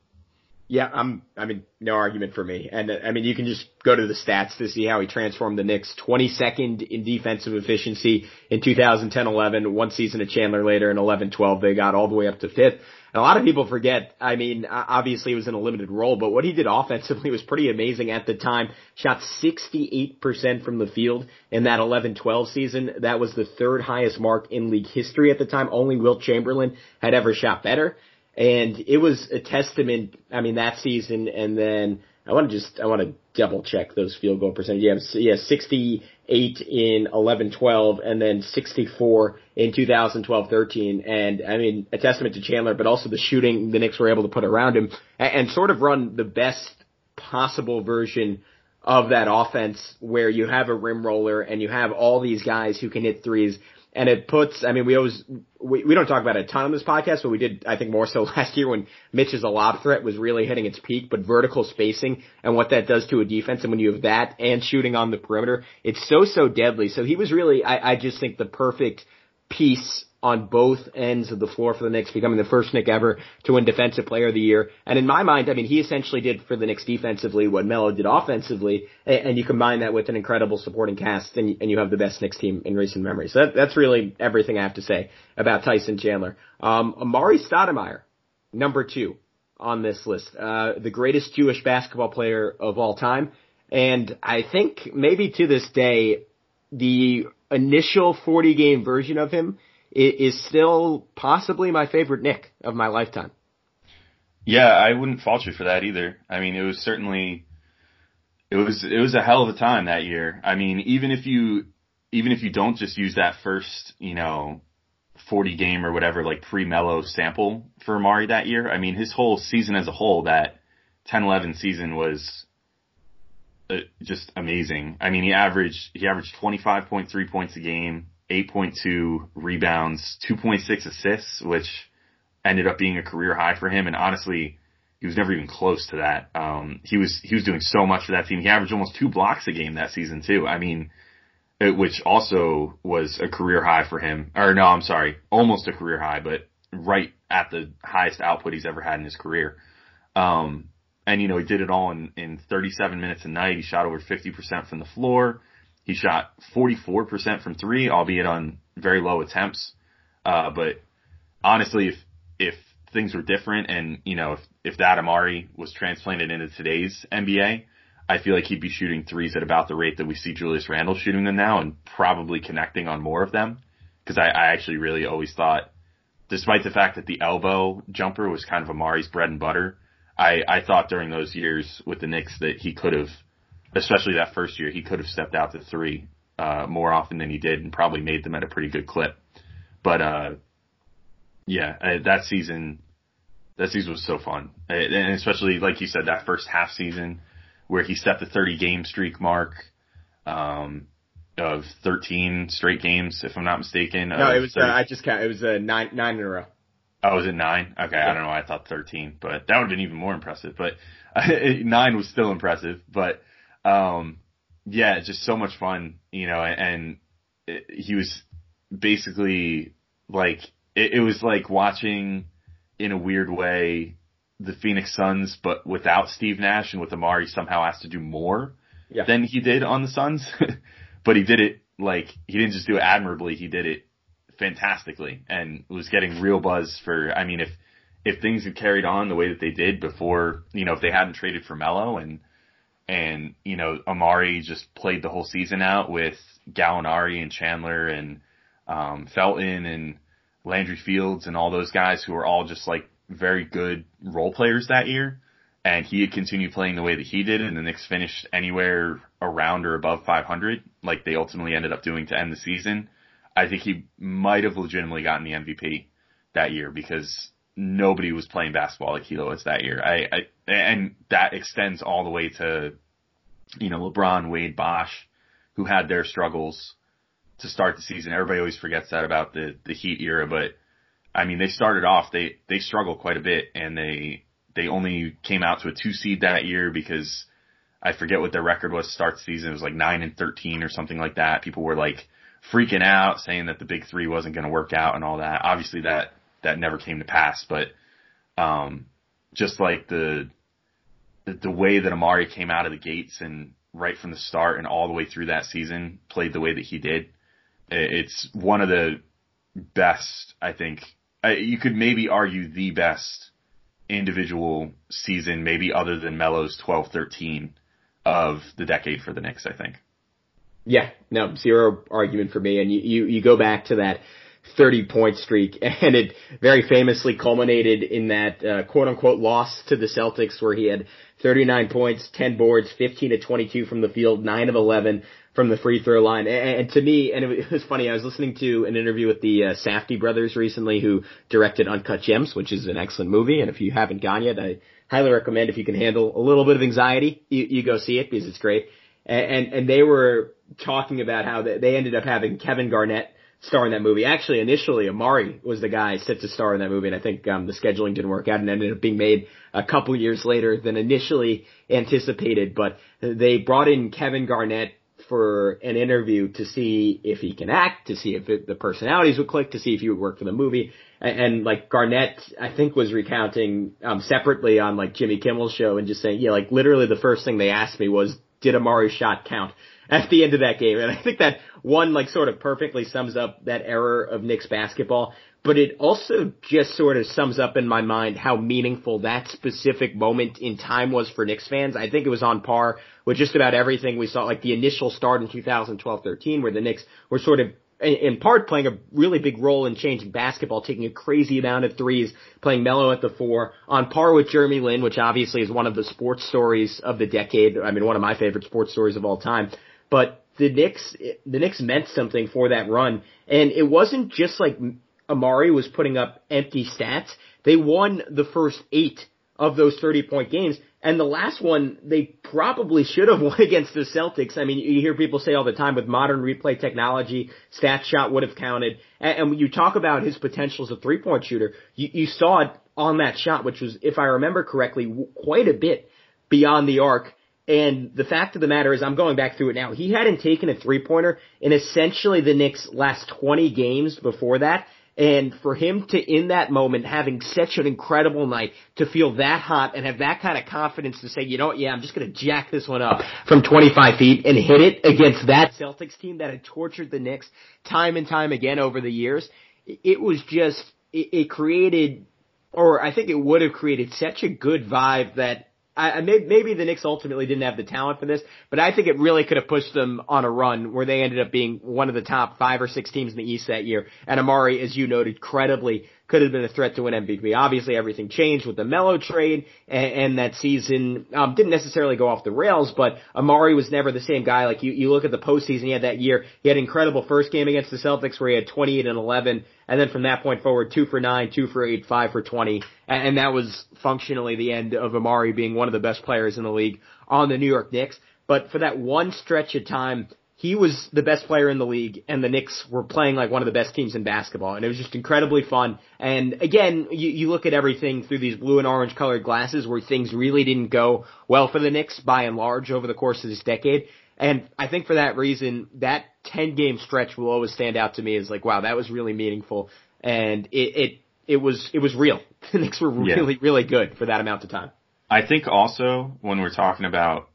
Yeah, I'm. I mean, no argument for me. And uh, I mean, you can just go to the stats to see how he transformed the Knicks. 22nd in defensive efficiency in 2010-11. One season at Chandler later in 11-12, they got all the way up to fifth. And a lot of people forget. I mean, obviously he was in a limited role, but what he did offensively was pretty amazing at the time. Shot 68% from the field in that 11-12 season. That was the third highest mark in league history at the time. Only Wilt Chamberlain had ever shot better. And it was a testament, I mean, that season and then I want to just, I want to double check those field goal percentage. Yeah, yeah, 68 in 11-12 and then 64 in 2012-13. And I mean, a testament to Chandler, but also the shooting the Knicks were able to put around him and, and sort of run the best possible version of that offense where you have a rim roller and you have all these guys who can hit threes and it puts, I mean, we always, we, we don't talk about it a ton on this podcast, but we did, I think more so *laughs* last year when Mitch's a lob threat was really hitting its peak, but vertical spacing and what that does to a defense. And when you have that and shooting on the perimeter, it's so, so deadly. So he was really, I, I just think the perfect piece on both ends of the floor for the Knicks, becoming the first Knick ever to win Defensive Player of the Year. And in my mind, I mean, he essentially did for the Knicks defensively what Melo did offensively, and, you combine that with an incredible supporting cast, and, and you have the best Knicks team in recent memory. So that, that's really everything I have to say about Tyson Chandler. Um, Amar'e Stoudemire, number two on this list, uh, the greatest Jewish basketball player of all time. And I think maybe to this day, the initial 40 game version of him is still possibly my favorite Knick of my lifetime.
Yeah, I wouldn't fault you for that either. I mean, it was certainly it was it was a hell of a time that year. I mean, even if you even if you don't just use that first, you know, 40 game or whatever like pre-Melo sample for Amar'e that year, I mean, his whole season as a whole that 10-11 season was uh, just amazing. I mean, he averaged he averaged 25.3 points a game, 8.2 rebounds, 2.6 assists, which ended up being a career high for him. And honestly, he was never even close to that. Um, he was he was doing so much for that team. He averaged almost two blocks a game that season too. I mean, it, which also was a career high for him. Or no, I'm sorry, almost a career high, but right at the highest output he's ever had in his career. Um, and you know he did it all in in 37 minutes a night. He shot over 50% from the floor. He shot 44% from three, albeit on very low attempts. Uh, but honestly, if if things were different and, you know, if, if that Amar'e was transplanted into today's NBA, I feel like he'd be shooting threes at about the rate that we see Julius Randle shooting them now and probably connecting on more of them. Cause I, I actually really always thought, despite the fact that the elbow jumper was kind of Amar'e's bread and butter, I, I thought during those years with the Knicks that he could have, especially that first year, he could have stepped out to three, uh, more often than he did and probably made them at a pretty good clip. But, uh, yeah, uh, that season, that season was so fun, uh, and especially like you said, that first half season where he set the 30 game streak mark um, of 13 straight games, if I'm not mistaken.
No, it was. Uh, I just count. It was uh, nine nine in a row.
Oh, was it nine? Okay, yeah. I don't know. why I thought 13, but that would have been even more impressive. But *laughs* nine was still impressive. But um, yeah, just so much fun, you know. And it, he was basically like it, it was like watching in a weird way the Phoenix Suns, but without Steve Nash and with Amar'e somehow has to do more yeah. than he did on the Suns. *laughs* but he did it like he didn't just do it admirably, he did it fantastically and was getting real buzz for I mean if if things had carried on the way that they did before, you know, if they hadn't traded for Melo and and, you know, Amar'e just played the whole season out with Gallinari and Chandler and um Felton and Landry Fields and all those guys who were all just like very good role players that year. And he had continued playing the way that he did, and the Knicks finished anywhere around or above 500, like they ultimately ended up doing to end the season. I think he might have legitimately gotten the MVP that year because nobody was playing basketball Hilo was that year. I, I and that extends all the way to, you know, LeBron, Wade, Bosh, who had their struggles to start the season. Everybody always forgets that about the the Heat era, but I mean they started off they they struggled quite a bit and they they only came out to a two seed that year because I forget what their record was start season. It was like nine and thirteen or something like that. People were like freaking out, saying that the big three wasn't going to work out and all that. Obviously that that never came to pass, but um, just like the, the the way that Amar'e came out of the gates and right from the start and all the way through that season played the way that he did it's one of the best, I think. You could maybe argue the best individual season, maybe other than Melo's 12-13 of the decade for the Knicks, I think.
Yeah, no, zero argument for me. And you, you, you go back to that 30 point streak *laughs* and it very famously culminated in that uh, quote unquote loss to the Celtics where he had 39 points, 10 boards, 15 to 22 from the field, 9 of 11 from the free throw line. And, and to me, and it was funny, I was listening to an interview with the uh, Safdie brothers recently who directed Uncut Gems, which is an excellent movie. And if you haven't gone yet, I highly recommend if you can handle a little bit of anxiety, you, you go see it because it's great. And, and, and they were talking about how they, they ended up having Kevin Garnett star in that movie. Actually, initially, Amar'e was the guy set to star in that movie, and I think um, the scheduling didn't work out and ended up being made a couple years later than initially anticipated. But they brought in Kevin Garnett for an interview to see if he can act, to see if it, the personalities would click, to see if he would work for the movie. And, and like Garnett, I think was recounting um, separately on like Jimmy Kimmel's show and just saying, yeah, like literally the first thing they asked me was, did Amar'e's shot count at the end of that game? And I think that one like sort of perfectly sums up that era of Knicks basketball but it also just sort of sums up in my mind how meaningful that specific moment in time was for Knicks fans. I think it was on par with just about everything we saw, like the initial start in 2012-13 where the Knicks were sort of in part playing a really big role in changing basketball, taking a crazy amount of threes, playing Melo at the four, on par with Jeremy Lin, which obviously is one of the sports stories of the decade. I mean, one of my favorite sports stories of all time. But the Knicks, the Knicks meant something for that run. And it wasn't just like Amar'e was putting up empty stats. They won the first eight of those 30 point games And the last one, they probably should have *laughs* won against the Celtics. I mean, you hear people say all the time with modern replay technology, stat shot would have counted. And when you talk about his potential as a three point shooter, you, you saw it on that shot, which was, if I remember correctly, quite a bit beyond the arc. And the fact of the matter is, I'm going back through it now. He hadn't taken a three pointer in essentially the Knicks' last 20 games before that. And for him to, in that moment, having such an incredible night, to feel that hot and have that kind of confidence to say, you know what, yeah, I'm just going to jack this one up from 25 feet and hit it against that Celtics team that had tortured the Knicks time and time again over the years. It was just, it, it created, or I think it would have created such a good vibe that I, maybe the Knicks ultimately didn't have the talent for this, but I think it really could have pushed them on a run where they ended up being one of the top five or six teams in the East that year. And Amar'e, as you noted, credibly could have been a threat to win MVP. Obviously, everything changed with the Melo trade, and, and that season um, didn't necessarily go off the rails. But Amar'e was never the same guy. Like you, you look at the postseason he had that year. He had an incredible first game against the Celtics where he had 28 and 11, and then from that point forward, two for nine, two for eight, five for 20, and, and that was functionally the end of Amar'e being one of the best players in the league on the New York Knicks. But for that one stretch of time, he was the best player in the league and the Knicks were playing like one of the best teams in basketball and it was just incredibly fun. And again, you, you look at everything through these blue and orange colored glasses where things really didn't go well for the Knicks by and large over the course of this decade. And I think for that reason, that 10 game stretch will always stand out to me as like, wow, that was really meaningful. And it, it, it was, it was real. *laughs* The Knicks were really, yeah. really good for that amount of time.
I think also when we're talking about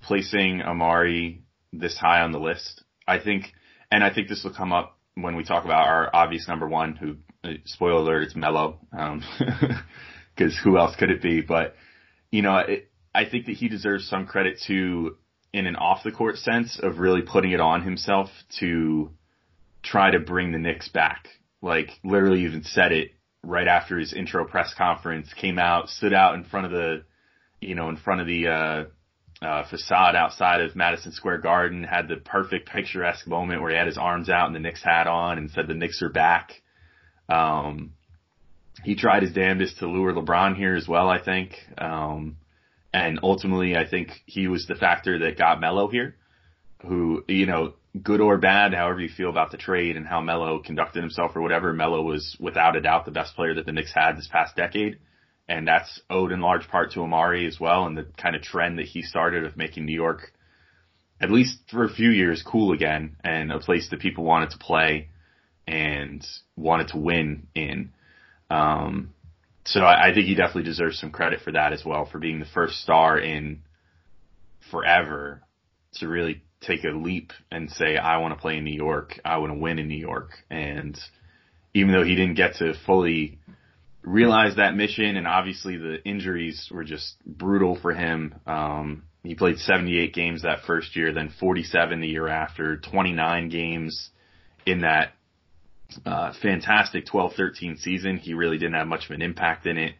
placing Amar'e this high on the list. I think, and I think this will come up when we talk about our obvious number one, who, uh, spoiler alert, it's Melo, um, *laughs* cause who else could it be? But, you know, it, I think that he deserves some credit too in an off the court sense of really putting it on himself to try to bring the Knicks back. Like literally even said it right after his intro press conference, came out, stood out in front of the, you know, in front of the, uh, uh, facade outside of Madison Square Garden, had the perfect picturesque moment where he had his arms out and the Knicks hat on and said the Knicks are back. Um, he tried his damnedest to lure LeBron here as well, I think. Um, and ultimately, I think he was the factor that got Melo here, who, you know, good or bad, however you feel about the trade and how Melo conducted himself or whatever, Melo was without a doubt the best player that the Knicks had this past decade and that's owed in large part to Amar'e as well, and the kind of trend that he started of making New York, at least for a few years, cool again and a place that people wanted to play and wanted to win in. Um, so I, I think he definitely deserves some credit for that as well, for being the first star in forever to really take a leap and say, I want to play in New York. I want to win in New York. And even though he didn't get to fully realized that mission, and obviously the injuries were just brutal for him. Um, he played 78 games that first year, then 47 the year after, 29 games in that uh, fantastic 12-13 season. He really didn't have much of an impact in it.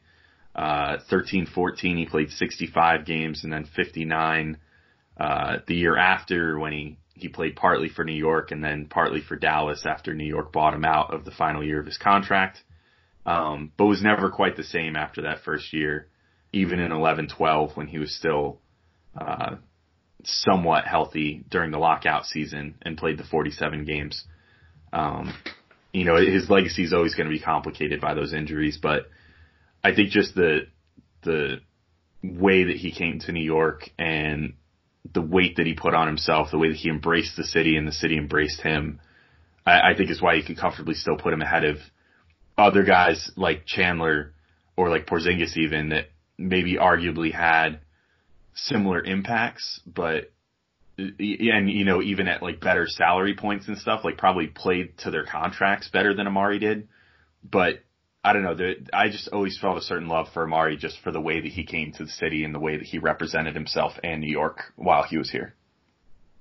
Uh, 13-14, he played 65 games, and then 59 uh, the year after when he he played partly for New York and then partly for Dallas after New York bought him out of the final year of his contract um, but was never quite the same after that first year, even in 11-12 when he was still uh, somewhat healthy during the lockout season and played the 47 games. Um, you know, his legacy is always going to be complicated by those injuries, but I think just the the way that he came to New York and the weight that he put on himself, the way that he embraced the city and the city embraced him, I, I think is why you can comfortably still put him ahead of other guys like Chandler or like Porzingis even that maybe arguably had similar impacts, but and you know even at like better salary points and stuff, like probably played to their contracts better than Amar'e did. But I don't know. I just always felt a certain love for Amar'e just for the way that he came to the city and the way that he represented himself and New York while he was here.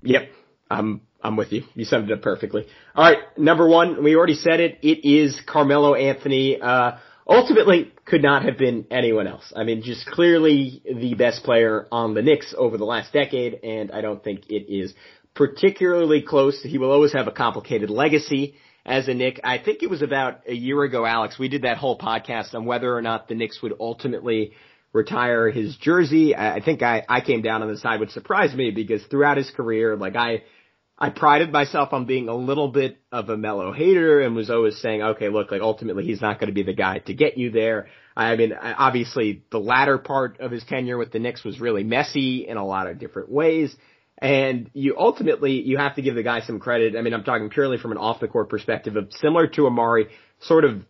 Yep, I'm I'm with you. You summed it up perfectly. All right, number one, we already said it. It is Carmelo Anthony. Uh, ultimately, could not have been anyone else. I mean, just clearly the best player on the Knicks over the last decade, and I don't think it is particularly close. He will always have a complicated legacy as a Knick. I think it was about a year ago, Alex. We did that whole podcast on whether or not the Knicks would ultimately retire his jersey. I, I think I, I came down on the side which surprised me because throughout his career, like I, I prided myself on being a little bit of a Melo hater and was always saying, okay, look, like ultimately he's not going to be the guy to get you there. I mean, obviously the latter part of his tenure with the Knicks was really messy in a lot of different ways. And you ultimately, you have to give the guy some credit. I mean, I'm talking purely from an off the court perspective of similar to Amar'e, sort of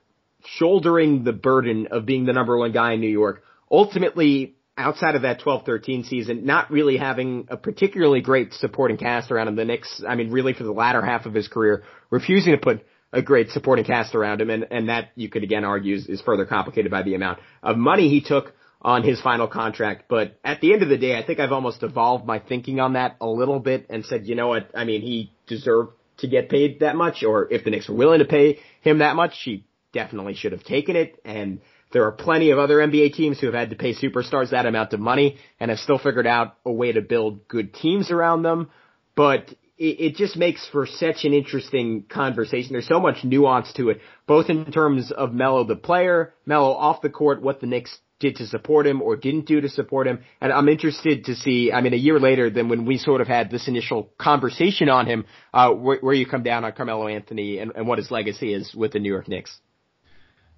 shouldering the burden of being the number one guy in New York. Ultimately, outside of that 12-13 season, not really having a particularly great supporting cast around him. The Knicks, I mean, really for the latter half of his career, refusing to put a great supporting cast around him, and, and that you could again argue is, is further complicated by the amount of money he took on his final contract. But at the end of the day, I think I've almost evolved my thinking on that a little bit and said, you know what? I mean, he deserved to get paid that much, or if the Knicks were willing to pay him that much, he definitely should have taken it. And there are plenty of other NBA teams who have had to pay superstars that amount of money and have still figured out a way to build good teams around them. But it, just makes for such an interesting conversation. There's so much nuance to it, both in terms of Melo the player, Melo off the court, what the Knicks did to support him or didn't do to support him. And I'm interested to see, I mean, a year later than when we sort of had this initial conversation on him, uh, where, where you come down on Carmelo Anthony and, and what his legacy is with the New York Knicks.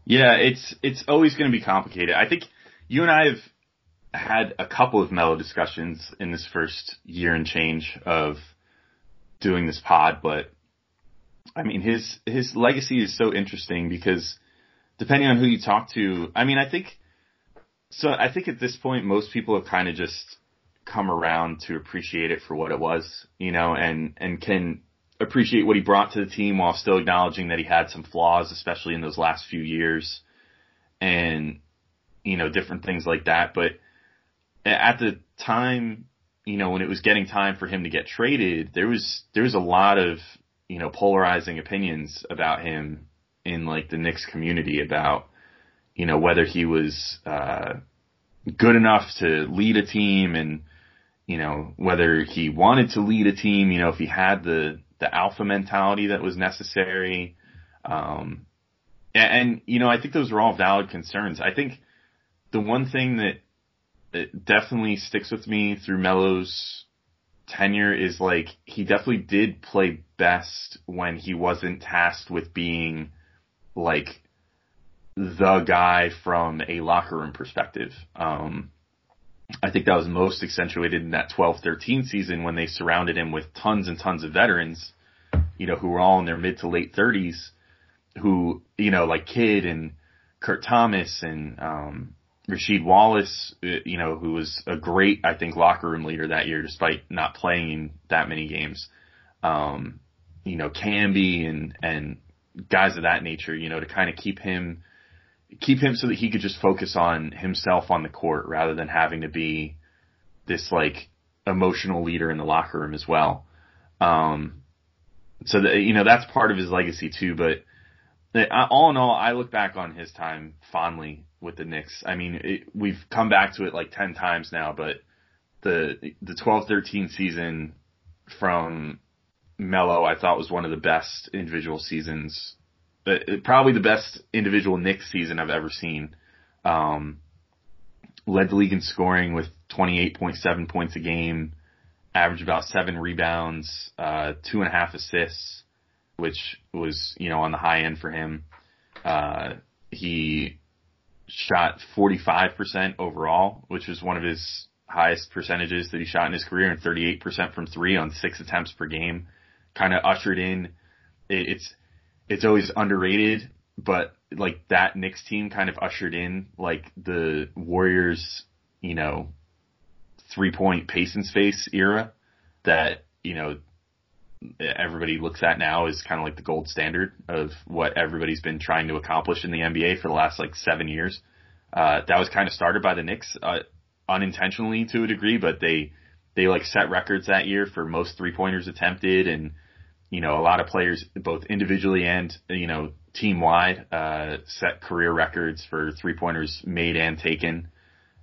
Yeah, it's, it's always going to be complicated. I think you and I have had a couple of Melo discussions in this first year and change of doing this pod, but I mean, his, his legacy is so interesting because depending on who you talk to, I mean, I think, so I think at this point, most people have kind of just come around to appreciate it for what it was, you know, and, and can appreciate what he brought to the team while still acknowledging that he had some flaws, especially in those last few years and, you know, different things like that. But at the time you know, when it was getting time for him to get traded, there was there was a lot of you know polarizing opinions about him in like the Knicks community about you know whether he was uh, good enough to lead a team and you know whether he wanted to lead a team. You know if he had the the alpha mentality that was necessary. Um, and, and you know I think those are all valid concerns. I think the one thing that definitely sticks with me through Melo's tenure is like he definitely did play best when he wasn't tasked with being like the guy from a locker room perspective. Um, I think that was most accentuated in that 12-13 season when they surrounded him with tons and tons of veterans, you know, who were all in their mid to late 30s, who, you know, like Kidd and Kurt Thomas and, um, Rasheed Wallace, uh, you know, who was a great, I think, locker room leader that year, despite not playing that many games. Um, you know, Camby and, and guys of that nature, you know, to kind of keep him, keep him so that he could just focus on himself on the court rather than having to be this like emotional leader in the locker room as well. Um, so that, you know, that's part of his legacy too, but all in all, I look back on his time fondly with the Knicks. I mean, it, we've come back to it like 10 times now, but the, the 12-13 season from Melo, I thought was one of the best individual seasons, probably the best individual Knicks season I've ever seen. Um, led the league in scoring with 28.7 points a game, averaged about seven rebounds, uh, two and a half assists, which was, you know, on the high end for him. Uh, he shot 45% overall, which was one of his highest percentages that he shot in his career and 38% from three on six attempts per game. Kind of ushered in, it's, it's always underrated, but like that Knicks team kind of ushered in like the Warriors, you know, three point pace and space era that, you know, everybody looks at now is kind of like the gold standard of what everybody's been trying to accomplish in the NBA for the last like seven years. Uh, that was kind of started by the Knicks, uh, unintentionally to a degree, but they, they like set records that year for most three pointers attempted and, you know, a lot of players, both individually and, you know, team wide, uh, set career records for three pointers made and taken.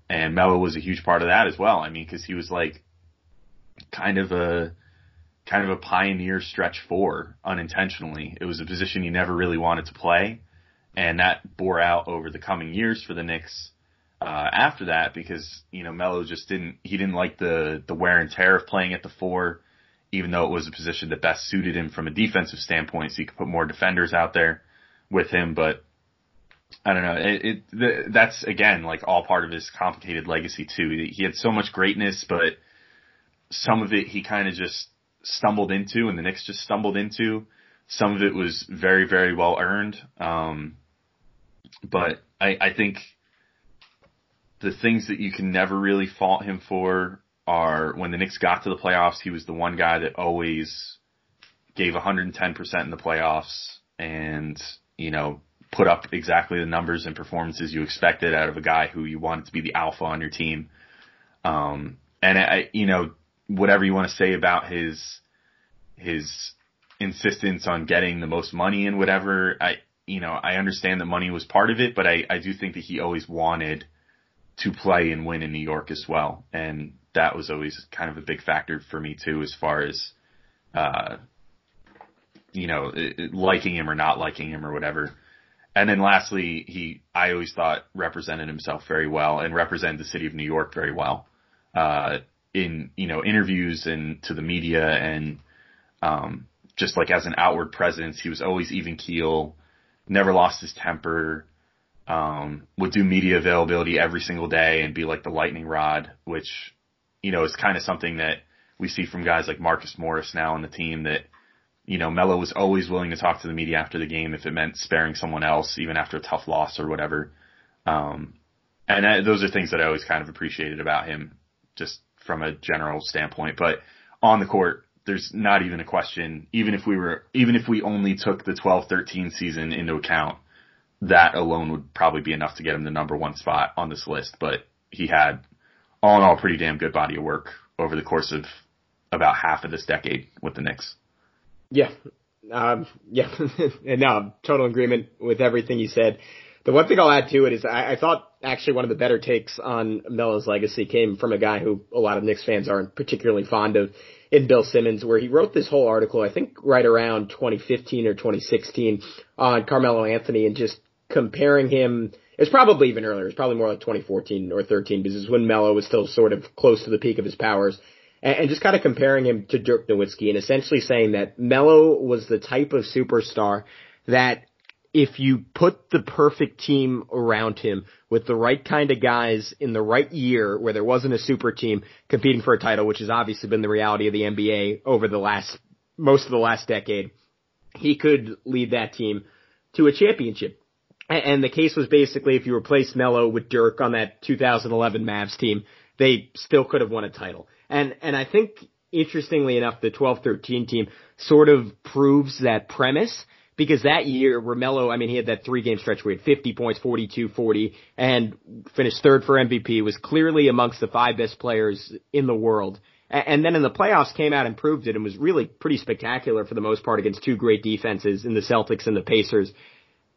And Melo was a huge part of that as well. I mean, cause he was like kind of a, kind of a pioneer stretch four unintentionally. It was a position he never really wanted to play, and that bore out over the coming years for the Knicks. uh, after that because you know Melo just didn't he didn't like the the wear and tear of playing at the four, even though it was a position that best suited him from a defensive standpoint, so he could put more defenders out there with him. But I don't know. It, it the, that's again like all part of his complicated legacy too. He had so much greatness, but some of it he kind of just stumbled into, and the Knicks just stumbled into. Some of it was very, very well earned. Um, but I, I think the things that you can never really fault him for are when the Knicks got to the playoffs, he was the one guy that always gave 110% in the playoffs and, you know, put up exactly the numbers and performances you expected out of a guy who you wanted to be the alpha on your team. Um, and I, you know, whatever you want to say about his, his insistence on getting the most money and whatever, I, you know, I understand that money was part of it, but I, I do think that he always wanted to play and win in New York as well. And that was always kind of a big factor for me too, as far as, uh, you know, liking him or not liking him or whatever. And then lastly, he, I always thought represented himself very well and represented the city of New York very well, uh, in, you know, interviews and to the media and, um, just like as an outward presence, he was always even keel, never lost his temper, um, would do media availability every single day and be like the lightning rod, which, you know, is kind of something that we see from guys like Marcus Morris now on the team that, you know, Melo was always willing to talk to the media after the game if it meant sparing someone else, even after a tough loss or whatever. Um, and I, those are things that I always kind of appreciated about him, just from a general standpoint. But on the court, there's not even a question. Even if we were, even if we only took the 12-13 season into account, that alone would probably be enough to get him the number one spot on this list. But he had, all in all, pretty damn good body of work over the course of about half of this decade with the Knicks.
Yeah. Um, yeah. *laughs* and no, total agreement with everything you said. The one thing I'll add to it is I, I thought actually one of the better takes on Melo's legacy came from a guy who a lot of Knicks fans aren't particularly fond of in Bill Simmons, where he wrote this whole article, I think right around 2015 or 2016 on Carmelo Anthony and just comparing him. It's probably even earlier. It's probably more like 2014 or 13 because it's when Melo was still sort of close to the peak of his powers and, and just kind of comparing him to Dirk Nowitzki and essentially saying that Melo was the type of superstar that if you put the perfect team around him with the right kind of guys in the right year where there wasn't a super team competing for a title, which has obviously been the reality of the NBA over the last, most of the last decade, he could lead that team to a championship. And the case was basically if you replaced Melo with Dirk on that 2011 Mavs team, they still could have won a title. And, and I think interestingly enough, the 12-13 team sort of proves that premise because that year, Romello, I mean, he had that three game stretch where he had 50 points, 42, 40, and finished third for MVP, was clearly amongst the five best players in the world. And then in the playoffs came out and proved it and was really pretty spectacular for the most part against two great defenses in the Celtics and the Pacers.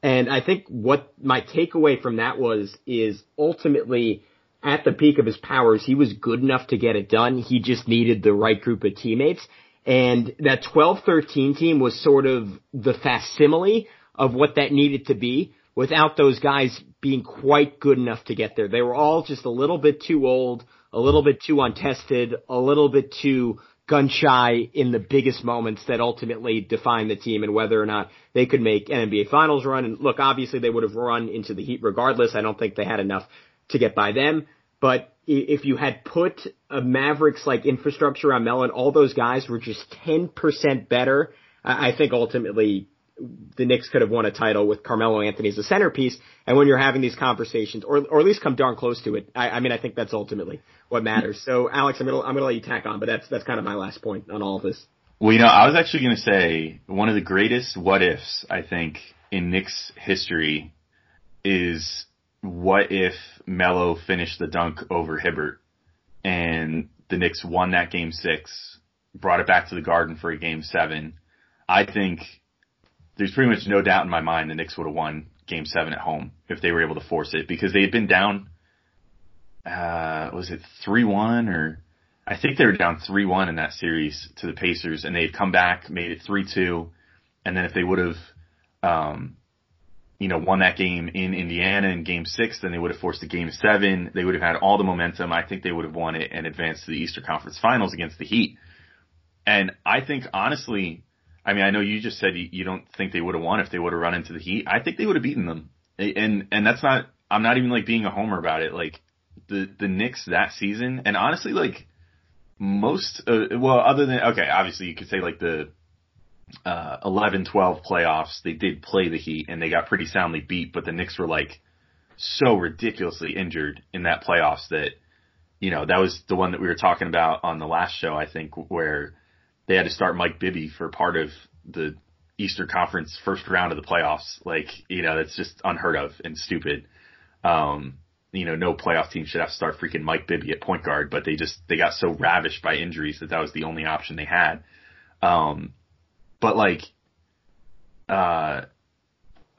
And I think what my takeaway from that was is ultimately at the peak of his powers, he was good enough to get it done. He just needed the right group of teammates. And that 12-13 team was sort of the facsimile of what that needed to be without those guys being quite good enough to get there. They were all just a little bit too old, a little bit too untested, a little bit too gun shy in the biggest moments that ultimately define the team and whether or not they could make an NBA finals run. And look, obviously they would have run into the Heat regardless. I don't think they had enough to get by them. But if you had put a Mavericks like infrastructure on Melo and all those guys were just 10% better, I think ultimately the Knicks could have won a title with Carmelo Anthony as a centerpiece. And when you're having these conversations, or or at least come darn close to it, I, I mean, I think that's ultimately what matters. So, Alex, I'm gonna I'm gonna let you tack on, but that's that's kind of my last point on all of this.
Well, you know, I was actually gonna say one of the greatest what ifs I think in Knicks history is what if Melo finished the dunk over Hibbert and the Knicks won that game six, brought it back to the Garden for a game seven? I think there's pretty much no doubt in my mind the Knicks would have won game seven at home if they were able to force it because they had been down, uh, was it 3-1 or I think they were down 3-1 in that series to the Pacers and they had come back, made it 3-2. And then if they would have, um, you know, won that game in Indiana in game six, then they would have forced a game seven. They would have had all the momentum. I think they would have won it and advanced to the Eastern Conference Finals against the Heat. And I think honestly, I mean, I know you just said you, you don't think they would have won if they would have run into the Heat. I think they would have beaten them. And, and that's not, I'm not even like being a homer about it. Like the, the Knicks that season, and honestly, like most, uh, well, other than, okay, obviously you could say like the, uh, 11, 12 playoffs, they did play the Heat and they got pretty soundly beat, but the Knicks were like so ridiculously injured in that playoffs that, you know, that was the one that we were talking about on the last show, I think, where they had to start Mike Bibby for part of the Eastern Conference first round of the playoffs. Like, you know, that's just unheard of and stupid. Um, you know, no playoff team should have to start freaking Mike Bibby at point guard, but they just, they got so ravished by injuries that that was the only option they had. Um, but like, uh,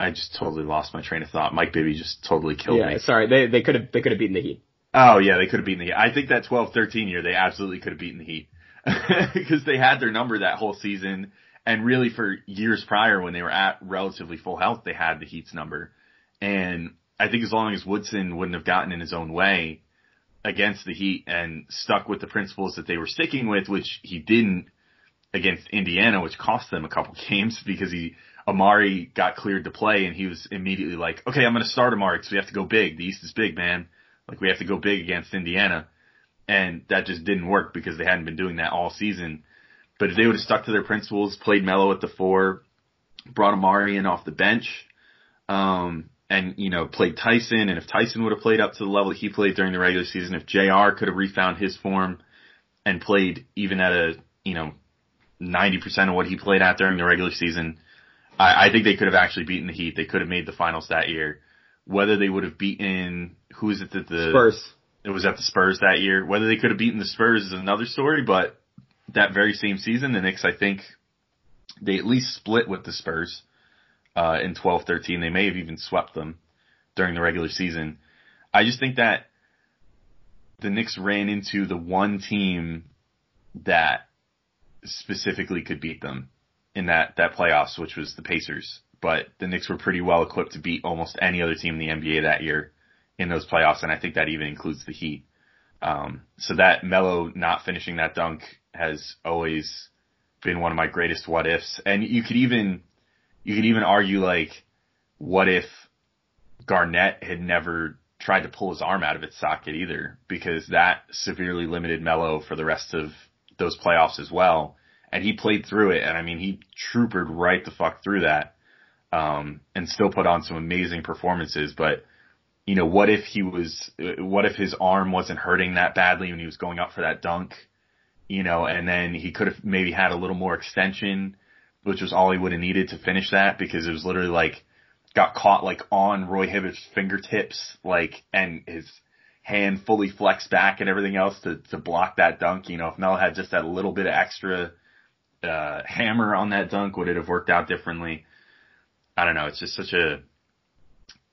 I just totally lost my train of thought. Mike Bibby just totally killed
yeah,
me.
sorry, they they could have they could have beaten the Heat.
Oh yeah, they could have beaten the Heat. I think that 12-13 year, they absolutely could have beaten the Heat *laughs* because they had their number that whole season. And really for years prior when they were at relatively full health, they had the Heat's number. And I think as long as Woodson wouldn't have gotten in his own way against the Heat and stuck with the principles that they were sticking with, which he didn't against Indiana, which cost them a couple *laughs* games because he, Amar'e got cleared to play and he was immediately like, okay, I'm going to start Amar'e because we have to go big. The East is big, man. Like we have to go big against Indiana. And that just didn't work because they hadn't been doing that all season. But if they would have stuck to their principles, played Melo at the four, brought Amar'e in off the bench, um, and, you know, played Tyson, and if Tyson would have played up to the level he played during the regular season, if JR could have refound his form and played even at a, you know, 90% of what he played at during the regular season, I, I think they could have actually beaten the Heat. They could have made the finals that year. Whether they would have beaten, who is it that the,
Spurs.
It was at the Spurs that year. Whether they could have beaten the Spurs is another story, but that very same season, the Knicks, I think, they at least split with the Spurs uh, in 12-13. They may have even swept them during the regular season. I just think that the Knicks ran into the one team that specifically could beat them in that that playoffs, which was the Pacers. But the Knicks were pretty well equipped to beat almost any other team in the NBA that year in those playoffs, and I think that even includes the Heat. Um, so that Melo not finishing that dunk has always been one of my greatest what ifs. And you could even you could even argue like, what if Garnett had never tried to pull his arm out of its socket either, because that severely limited Melo for the rest of those playoffs as well. And he played through it, and I mean he troopered right the fuck through that, um, and still put on some amazing performances. But you know, what if he was, what if his arm wasn't hurting that badly when he was going up for that dunk? You know, and then he could have maybe had a little more extension, which was all he would have needed to finish that because it was literally like, got caught like on Roy Hibbert's fingertips, like, and his hand fully flexed back and everything else to, to block that dunk. You know, if Mel had just that little bit of extra, uh, hammer on that dunk, would it have worked out differently? I don't know. It's just such a,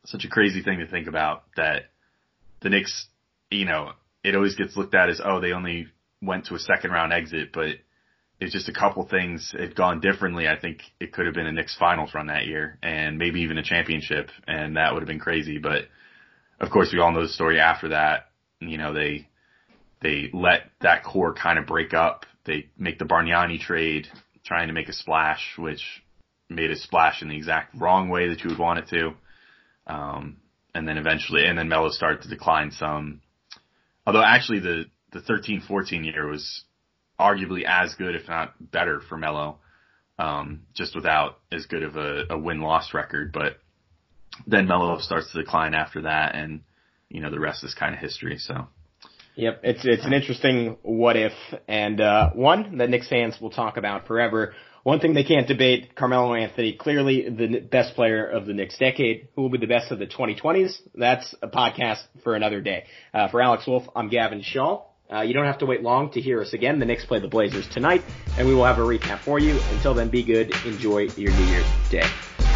such a crazy thing to think about that the Knicks, you know, it always gets looked at as, oh, they only went to a second round exit, but it's just a couple things had gone differently. I think it could have been a Knicks finals run that year and maybe even a championship and that would have been crazy. But of course we all know the story after that. You know, they, they let that core kind of break up. They make the Bargnani trade trying to make a splash, which made a splash in the exact wrong way that you would want it to. Um, and then eventually, and then Melo started to decline some. Although actually the, the 13-14 year was arguably as good, if not better for Melo. Um, just without as good of a, a win-loss record, but then Melo starts to decline after that and, you know, the rest is kind of history, so.
Yep, it's it's an interesting what if, and uh, one that Knick fans will talk about forever. One thing they can't debate: Carmelo Anthony, clearly the best player of the next decade. Who will be the best of the 2020s? That's a podcast for another day. Uh, for Alex Wolf, I'm Gavin Schall. Uh, you don't have to wait long to hear us again. The Knicks play the Blazers tonight, and we will have a recap for you. Until then, be good. Enjoy your New Year's Day.